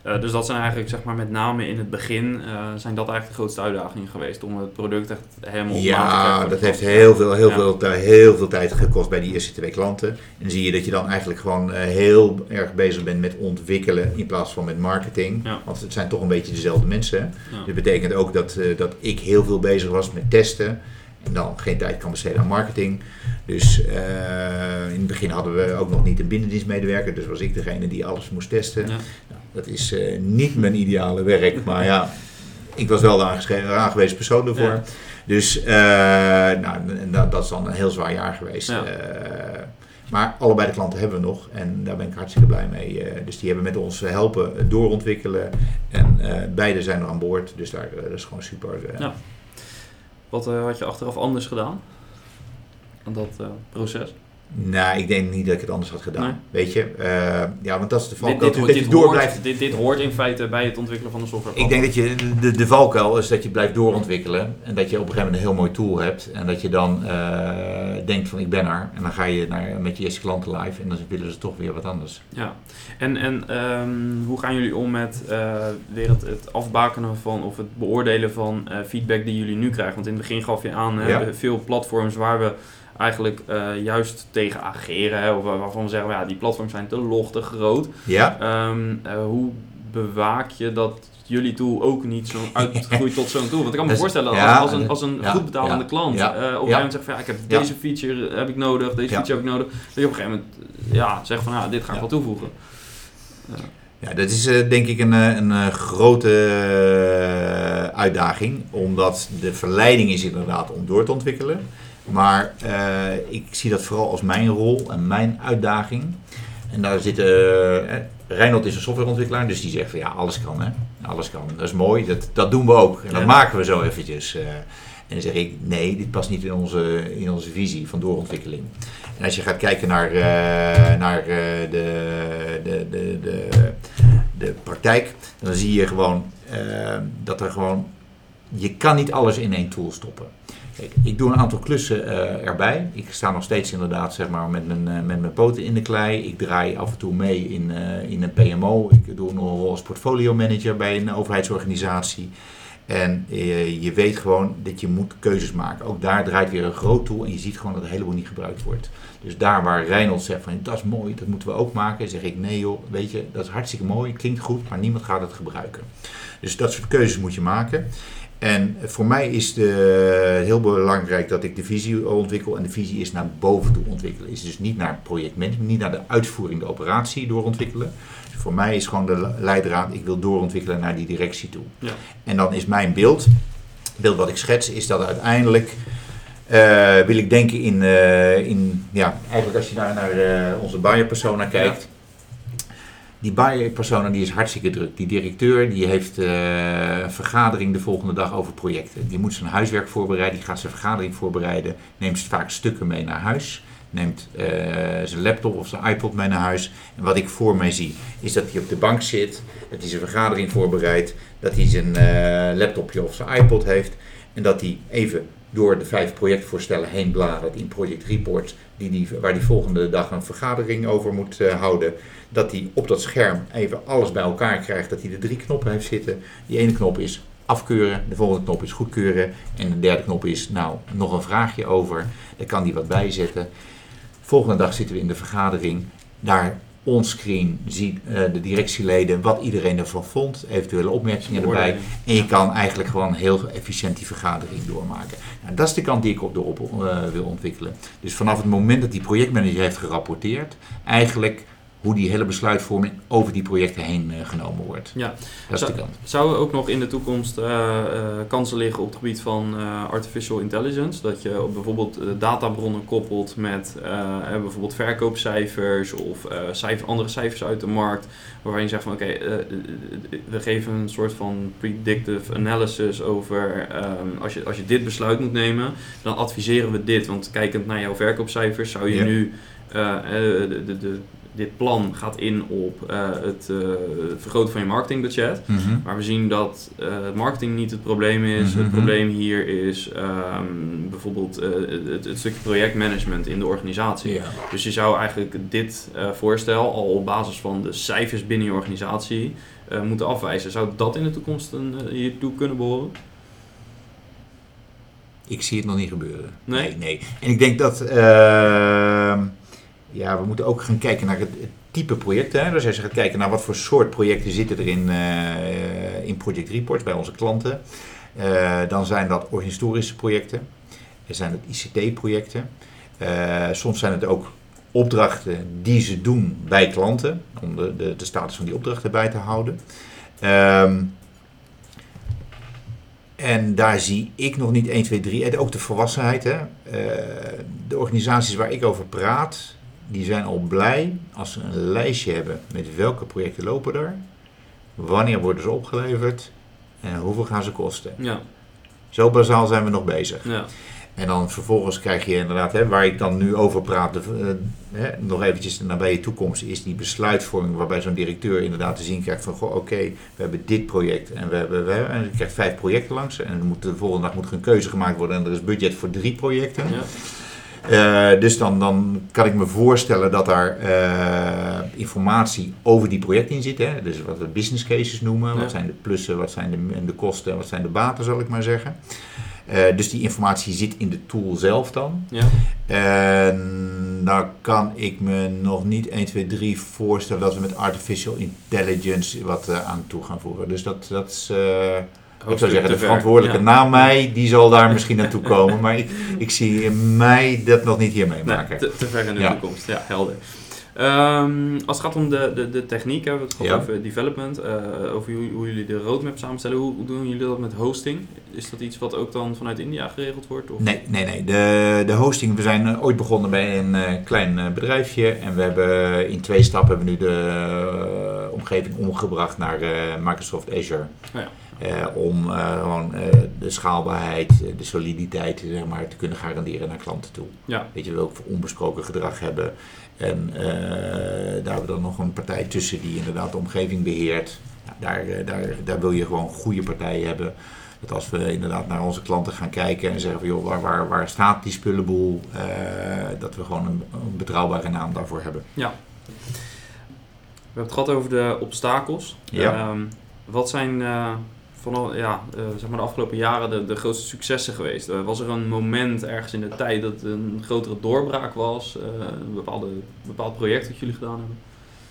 Uh, dus dat zijn eigenlijk, zeg maar, met name in het begin, zijn dat eigenlijk de grootste uitdagingen geweest om het product echt helemaal ja, te krijgen. Ja, dat heeft heel veel, heel, ja. veel, heel veel tijd gekost bij die eerste twee klanten. En dan zie je dat je dan eigenlijk gewoon heel erg bezig bent met ontwikkelen in plaats van met marketing. Ja. Want het zijn toch een beetje dezelfde mensen. Dat betekent ook dat, dat ik heel veel bezig was met testen. En dan geen tijd kan besteden aan marketing. Dus uh, in het begin hadden we ook nog niet een binnendienstmedewerker. Dus was ik degene die alles moest testen. Ja. Nou, dat is uh, niet mijn ideale werk. Maar ja, ik was wel de aangewezen persoon ervoor. Ja. Dus uh, nou, dat, dat is dan een heel zwaar jaar geweest. Ja. maar allebei de klanten hebben we nog. En daar ben ik hartstikke blij mee. dus die hebben met ons helpen doorontwikkelen. En beide zijn er aan boord. Dus daar, dat is gewoon super. Wat uh, had je achteraf anders gedaan aan dat uh, proces? Nou, ik denk niet dat ik het anders had gedaan. Nee. Weet je, uh, ja, want dat is de valkuil. Dit, dit, dat dit, je dit, door hoort, blijft. dit, dit hoort in feite bij het ontwikkelen van de software. Ik denk dat je de, de valkuil is dat je blijft doorontwikkelen en dat je op een gegeven moment een heel mooi tool hebt en dat je dan uh, denkt van ik ben er en dan ga je naar, met je eerste klanten live en dan willen ze toch weer wat anders. Ja, en, en um, hoe gaan jullie om met uh, weer het, het, afbakenen van of het beoordelen van uh, feedback die jullie nu krijgen? Want in het begin gaf je aan Ja. veel platforms waar we eigenlijk uh, juist tegen ageren. Hè, of waarvan we zeggen, ja, die platforms zijn te log, te groot. Ja, Um, uh, hoe bewaak je dat jullie tool ook niet zo uitgroeit tot zo'n tool? Want ik kan me Dus, voorstellen, als, ja, als een, als een ja, goed betalende ja, klant uh, op een gegeven moment zegt van, ja, ik heb deze feature heb ik nodig, deze feature heb ik nodig. Dat je op een gegeven moment ja, zegt van, ja, dit ga ik wel toevoegen. Ja, dat is eh, denk ik een, eh, een eh, grote eh, uitdaging. Omdat de verleiding is inderdaad om door te ontwikkelen. Maar eh, ik zie dat vooral als mijn rol en mijn uitdaging. En daar zit... eh, eh, Reinhold is een softwareontwikkelaar, dus die zegt van ja, alles kan hè. Alles kan, dat is mooi, dat, dat doen we ook. En dat Ja. maken we zo eventjes. eh. en dan zeg ik, nee, dit past niet in onze, in onze visie van doorontwikkeling. En als je gaat kijken naar, naar de, de, de, de, de praktijk, dan zie je gewoon dat er gewoon. Je kan niet alles in één tool stoppen. Ik doe een aantal klussen eh, erbij. Ik sta nog steeds inderdaad zeg maar, met, mijn, eh, met mijn poten in de klei. Ik draai af en toe mee in, eh, in een PMO. Ik doe een rol als portfolio manager bij een overheidsorganisatie. En je weet gewoon dat je moet keuzes maken. Ook daar draait weer een groot tool en je ziet gewoon dat een heleboel niet gebruikt wordt. Dus daar waar Reinhold zegt van dat is mooi, dat moeten we ook maken, zeg ik nee joh, weet je, dat is hartstikke mooi, klinkt goed, maar niemand gaat het gebruiken. Dus dat soort keuzes moet je maken. En voor mij is de, heel belangrijk dat ik de visie ontwikkel. En de visie is naar boven toe ontwikkelen. Is dus niet naar projectmanagement, niet naar de uitvoering, de operatie doorontwikkelen. Dus voor mij is gewoon de leidraad, ik wil doorontwikkelen naar die directie toe. Ja. En dan is mijn beeld, het beeld wat ik schets, is dat uiteindelijk eh, wil ik denken in, eh, in, ja, eigenlijk als je naar, naar eh, onze buyer persona kijkt. Die buyer persona die is hartstikke druk. Die directeur die heeft eh, een vergadering de volgende dag over projecten. Die moet zijn huiswerk voorbereiden, die gaat zijn vergadering voorbereiden. Neemt vaak stukken mee naar huis. Neemt eh, zijn laptop of zijn iPod mee naar huis. En wat ik voor mij zie, is dat hij op de bank zit. Dat hij zijn vergadering voorbereidt. Dat hij zijn eh, laptopje of zijn iPod heeft. En dat hij even door de vijf projectvoorstellen heen bladert in project reports. Die die, waar hij volgende dag een vergadering over moet eh, houden. Dat hij op dat scherm even alles bij elkaar krijgt. Dat hij de drie knoppen heeft zitten. Die ene knop is afkeuren. De volgende knop is goedkeuren. En de derde knop is nou nog een vraagje over. Daar kan hij wat bij zetten. Volgende dag zitten we in de vergadering. Daar onscreen zien eh, de directieleden wat iedereen ervan vond. Eventuele opmerkingen erbij. En je kan eigenlijk gewoon heel efficiënt die vergadering doormaken. Nou, dat is de kant die ik op de op eh, wil ontwikkelen. Dus vanaf het moment dat die projectmanager heeft gerapporteerd, eigenlijk hoe die hele besluitvorming over die projecten heen eh, genomen wordt. Ja. Dat is Zo- de kant. Zouden ook nog in de toekomst eh, eh, kansen liggen op het gebied van artificial intelligence? Dat je bijvoorbeeld databronnen koppelt met bijvoorbeeld verkoopcijfers of cijfer, andere cijfers uit de markt. Waarvan je zegt van oké, we geven een soort van predictive analysis over ehm, als, je, als je dit besluit moet nemen, dan adviseren we dit. Want kijkend naar jouw verkoopcijfers zou je Ja. nu de, de, de, dit plan gaat in op eh, het eh, vergroten van je marketingbudget. Mhm. Maar we zien dat eh, marketing niet het probleem is. Mhm. Het probleem hier is ehm, bijvoorbeeld het, het stukje projectmanagement in de organisatie. Dus je zou eigenlijk dit voorstel al op basis van de cijfers binnen je organisatie moeten afwijzen. Zou dat in de toekomst een, hiertoe kunnen behoren? Ik zie het nog niet gebeuren. Nee? nee. En ik denk dat ehm, ja, we moeten ook gaan kijken naar het, type projecten. Hè. Dus als je gaat kijken naar wat voor soort projecten zitten er in, eh, in Project Reports bij onze klanten. eh, dan zijn dat organisatorische projecten. Er zijn het ICT-projecten. Eh, soms zijn het ook opdrachten die ze doen bij klanten. Om de, de, de status van die opdrachten bij te houden. Ehm, en daar zie ik nog niet 1, 2, 3. En ook de volwassenheid. Hè. De organisaties waar ik over praat, die zijn al blij als ze een lijstje hebben met welke projecten lopen er. Wanneer worden ze opgeleverd en hoeveel gaan ze kosten. Ja, Zo bazaal zijn we nog bezig. ja, En dan vervolgens krijg je inderdaad, hè, waar ik dan nu over praat, de, eh, hè, nog eventjes de nabije toekomst, is die besluitvorming waarbij zo'n directeur inderdaad te zien krijgt van, goh, oké, we hebben dit project en we hebben, we hebben en je krijgt vijf projecten langs en moet, de volgende dag moet er een keuze gemaakt worden en er is budget voor drie projecten. ja. Eh, dus dan, dan kan ik me voorstellen dat daar eh, informatie over die projecten in zit. Hè? Dus wat we business cases noemen. Ja. Wat zijn de plussen, wat zijn de, de kosten en wat zijn de baten, zal ik maar zeggen. Eh, dus die informatie zit in de tool zelf dan. ja. En dan kan ik me nog niet 1, 2, 3 voorstellen dat we met artificial intelligence wat aan toe gaan voeren. Dus dat, dat is... ik zou zeggen, de verantwoordelijke Ja. na mij, die zal daar misschien naartoe komen. Maar ik, ik zie mij dat nog niet hier Nee, meemaken. te, te ver in de Ja. toekomst. Ja, helder. Ehm, als het gaat om de, de, de techniek, hebben we het gehad Ja. over development, eh, over hoe, hoe jullie de roadmap samenstellen. Hoe, hoe doen jullie dat met hosting? Is dat iets wat ook dan vanuit India geregeld wordt? Of? Nee, nee, nee. De, de hosting, we zijn eh, ooit begonnen bij een eh, klein bedrijfje. En we hebben in twee stappen hebben we nu de omgeving omgebracht naar Microsoft Azure. Oh ja. Eh, om eh, gewoon eh, de schaalbaarheid, de soliditeit zeg maar, te kunnen garanderen naar klanten toe. Ja, Weet je, we ook onbesproken gedrag hebben. En daar hebben we dan nog een partij tussen die inderdaad de omgeving beheert. Daar, daar, daar wil je gewoon goede partijen hebben. Dat als we inderdaad naar onze klanten gaan kijken en zeggen van joh, waar, waar, waar staat die spullenboel? dat we gewoon een, een betrouwbare naam daarvoor hebben. ja. We hebben het gehad over de obstakels. Ja. Ehm, wat zijn van, ja, eh, zeg maar de afgelopen jaren de, de grootste successen geweest? Eh, was er een moment ergens in de tijd dat een grotere doorbraak was? Eh, een bepaalde, bepaald project dat jullie gedaan hebben?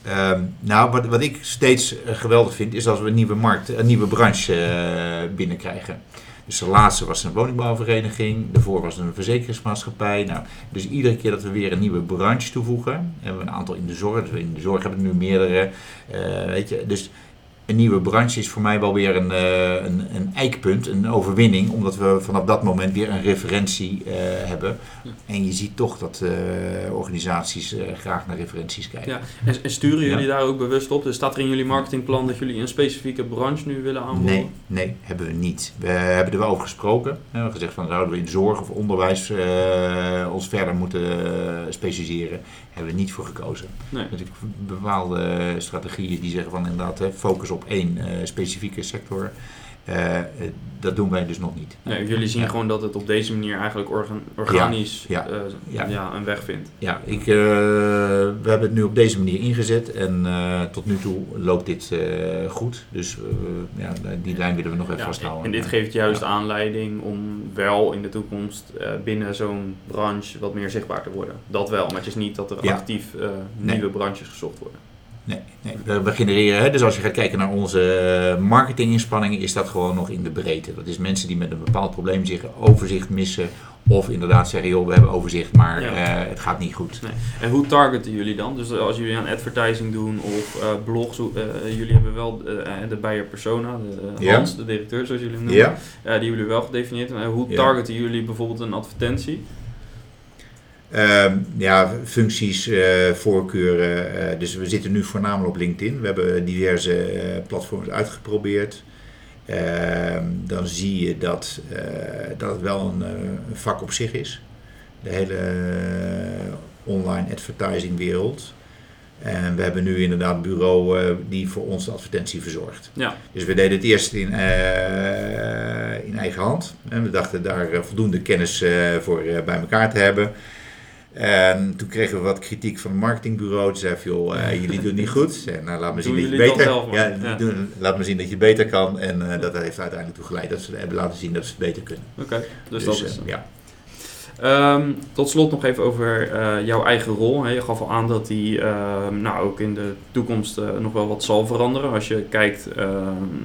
Ehm, nou, wat, wat ik steeds geweldig vind, is als we een nieuwe markt, een nieuwe branche binnenkrijgen. Dus de laatste was een woningbouwvereniging, daarvoor was een verzekeringsmaatschappij. Nou, dus iedere keer dat we weer een nieuwe branche toevoegen, hebben we een aantal in de zorg, dus in de zorg hebben we nu meerdere, weet je, dus een nieuwe branche is voor mij wel weer een, eh, een, een eikpunt, een overwinning, omdat we vanaf dat moment weer een referentie eh, hebben. Ja. En je ziet toch dat eh, organisaties graag naar referenties kijken. Ja. En, en sturen jullie Ja. daar ook bewust op? Dus staat er in jullie marketingplan dat jullie een specifieke branche nu willen aanboren? Nee, nee, hebben we niet. We hebben er wel over gesproken. We hebben gezegd van zouden we in zorg of onderwijs ons verder moeten specialiseren. Hebben we niet voor gekozen. Nee. Bepaalde strategieën die zeggen van inderdaad focus op één eh, specifieke sector. Eh, eh, dat doen wij dus nog niet. Nee, jullie zien Ja. gewoon dat het op deze manier eigenlijk organ- organisch Ja, eh, ja. ja, een weg vindt. Ja, ik, we hebben het nu op deze manier ingezet en tot nu toe loopt dit goed. Dus ja, die lijn willen we nog even vasthouden. en dit geeft juist aanleiding om wel in de toekomst binnen zo'n branche wat meer zichtbaar te worden. Dat wel, maar het is niet dat er actief Nee. nieuwe branches gezocht worden. Nee, nee. We, genereren, hè, dus als je gaat kijken naar onze eh, marketinginspanningen, is dat gewoon nog in de breedte. Dat is mensen die met een bepaald probleem zich overzicht missen. Of inderdaad zeggen, joh, we hebben overzicht, maar Ja. eh, het gaat niet goed. Nee. En hoe targeten jullie dan? Dus als jullie aan advertising doen of eh, blogs, jullie hebben wel de Bayer Persona, de, Ja. Hans, de directeur zoals jullie hem noemen, Ja. die jullie wel gedefinieerd. Maar hoe targeten jullie bijvoorbeeld een advertentie? Ehm, ja, functies, eh, voorkeuren. eh, dus we zitten nu voornamelijk op LinkedIn. We hebben diverse eh, platforms uitgeprobeerd. Ehm, dan zie je dat, dat het wel een, een vak op zich is. De hele online advertising wereld. En we hebben nu inderdaad een bureau die voor ons de advertentie verzorgt. Ja. Dus we deden het eerst in, in eigen hand. En we dachten daar voldoende kennis voor bij elkaar te hebben. En toen kregen we wat kritiek van het marketingbureau. Ze zeiden joh, uh, jullie doen niet goed. En, nou, laat me zien dat je beter zelf, ja, ja. Doen, laat me zien dat je beter kan. En uh, dat heeft uiteindelijk toe geleid dat ze hebben laten zien dat ze het beter kunnen. Oké, okay, dus, dus, dat is... Uh, ja. Um, tot slot nog even over uh, jouw eigen rol. Je gaf al aan dat die uh, nou, ook in de toekomst uh, nog wel wat zal veranderen. Als je kijkt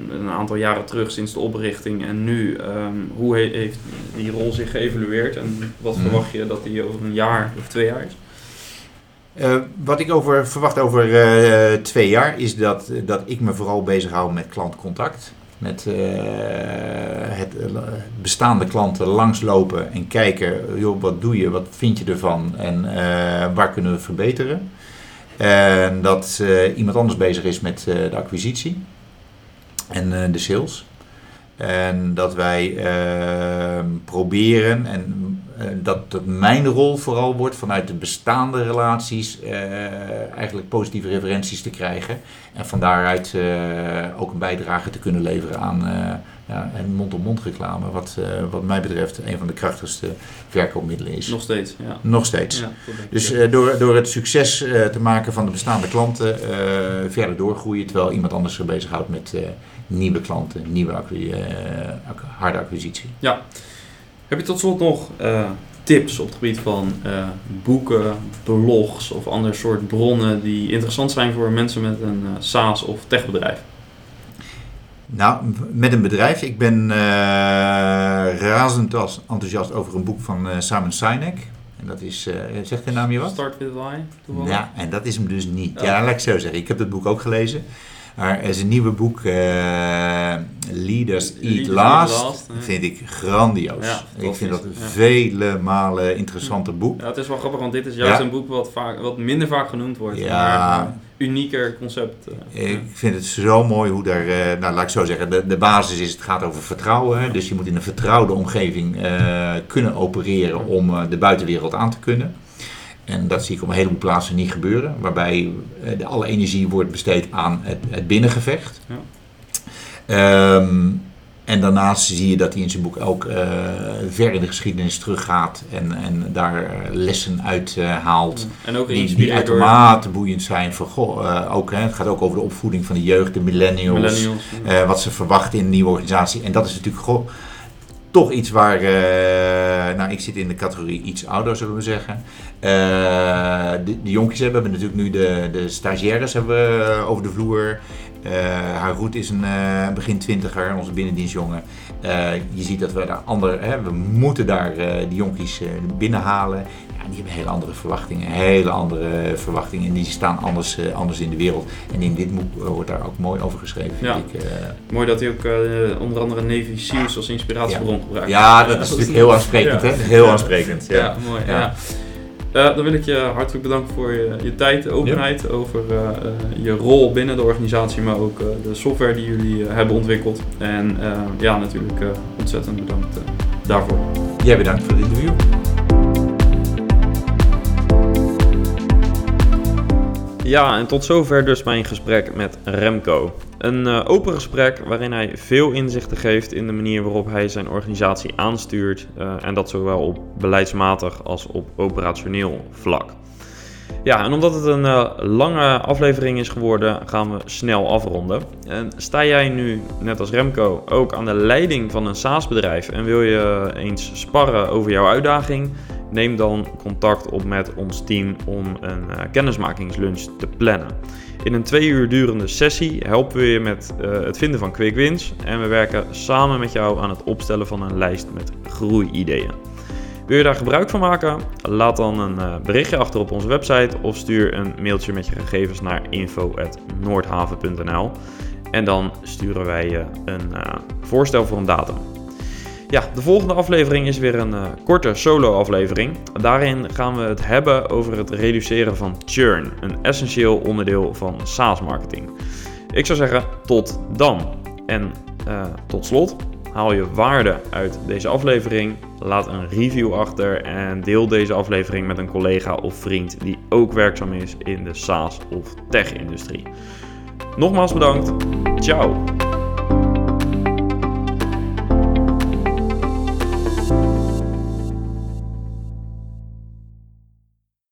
een aantal jaren terug sinds de oprichting en nu, um, hoe he heeft die rol zich geëvalueerd en wat mm. verwacht je dat die over een jaar of twee jaar is? wat ik over, verwacht over twee jaar is dat, dat ik me vooral bezighoud met klantcontact met uh, het bestaande klanten langslopen en kijken, joh, wat doe je, wat vind je ervan en uh, waar kunnen we verbeteren. En dat iemand anders bezig is met de acquisitie en de sales. En dat wij proberen, en dat, dat mijn rol vooral wordt vanuit de bestaande relaties eigenlijk positieve referenties te krijgen. En van daaruit uh, ook een bijdrage te kunnen leveren aan ja, mond-op-mond reclame. Wat, uh, wat mij betreft een van de krachtigste verkoopmiddelen is. Nog steeds, ja. Nog steeds. Ja, dus door, door het succes te maken van de bestaande klanten verder doorgroeien. Terwijl iemand anders zich bezighoudt met nieuwe klanten, nieuwe acqui harde acquisitie. Ja. Heb je tot slot nog tips op het gebied van uh, boeken, blogs of ander soort bronnen die interessant zijn voor mensen met een uh, SaaS of techbedrijf? Nou, met een bedrijf. Ik ben razend enthousiast over een boek van Simon Sinek. En dat is, zegt de naam je wat? Start with Why. Ja, en dat is hem dus niet. Ja, laat ik zo zeggen. Ik heb het boek ook gelezen. Maar er is een nieuwe boek, uh, Leaders Eat Last. last vind ik grandioos. Ja, ik vind dat een vele malen interessanter boek. Ja, het is wel grappig, want dit is juist een boek wat, vaak, wat minder vaak genoemd wordt. Ja. unieker concept. Uh, ik vind het zo mooi hoe daar, uh, nou laat ik zo zeggen, de, de basis is, het gaat over vertrouwen. Hè? Dus je moet in een vertrouwde omgeving kunnen opereren om de buitenwereld aan te kunnen. En dat zie ik op een heleboel plaatsen niet gebeuren. Waarbij eh, de, alle energie wordt besteed aan het, het binnengevecht. Ja. Um, en daarnaast zie je dat hij in zijn boek ook uh, ver in de geschiedenis teruggaat en, en daar lessen uit uh, haalt. En ook die, die uitermate boeiend zijn voor goh, uh, ook, hè, het gaat ook over de opvoeding van de jeugd, de millennials, millennials wat ze verwachten in een nieuwe organisatie. En dat is natuurlijk goh, toch iets waar, nou ik zit in de categorie iets ouder zullen we zeggen. Uh, de, de jonkies hebben, we natuurlijk nu de, de stagiaires hebben we eh, over de vloer. Uh, haar roet is een begin twintiger, onze binnendienstjongen. Je ziet dat we daar andere, hè, we moeten daar die jonkies binnenhalen. Die hebben hele andere verwachtingen, hele andere verwachtingen. En die staan anders, anders in de wereld. En in dit boek wordt daar ook mooi over geschreven. Ja. Ik, mooi dat hij ook onder andere Navy Seals als inspiratiebron ja. gebruikt. Ja, dat is natuurlijk heel aansprekend. Hè? Heel aansprekend. Ja, mooi. Ja. Uh, dan wil ik je hartelijk bedanken voor je, je tijd, de openheid over uh, uh, je rol binnen de organisatie, maar ook de software die jullie hebben ontwikkeld. En ja, natuurlijk ontzettend bedankt daarvoor. Jij bedankt voor dit interview. Ja, en tot zover dus mijn gesprek met Remco. Een uh, open gesprek waarin hij veel inzichten geeft in de manier waarop hij zijn organisatie aanstuurt. Uh, en dat zowel op beleidsmatig als op operationeel vlak. Ja, en omdat het een uh, lange aflevering is geworden, gaan we snel afronden. En sta jij nu, net als Remco, ook aan de leiding van een SaaS-bedrijf en wil je eens sparren over jouw uitdaging? Neem dan contact op met ons team om een kennismakingslunch te plannen. In een twee uur durende sessie helpen we je met het vinden van quick wins en we werken samen met jou aan het opstellen van een lijst met groeiideeën. Wil je daar gebruik van maken? Laat dan een uh, berichtje achter op onze website of stuur een mailtje met je gegevens naar info.noordhaven.nl en dan sturen wij je een uh, voorstel voor een datum. Ja, de volgende aflevering is weer een uh, korte solo-aflevering. Daarin gaan we het hebben over het reduceren van churn, een essentieel onderdeel van SaaS-marketing. Ik zou zeggen, tot dan. En tot slot, Haal je waarde uit deze aflevering? Laat een review achter en deel deze aflevering met een collega of vriend die ook werkzaam is in de SaaS of tech-industrie. Nogmaals bedankt. Ciao.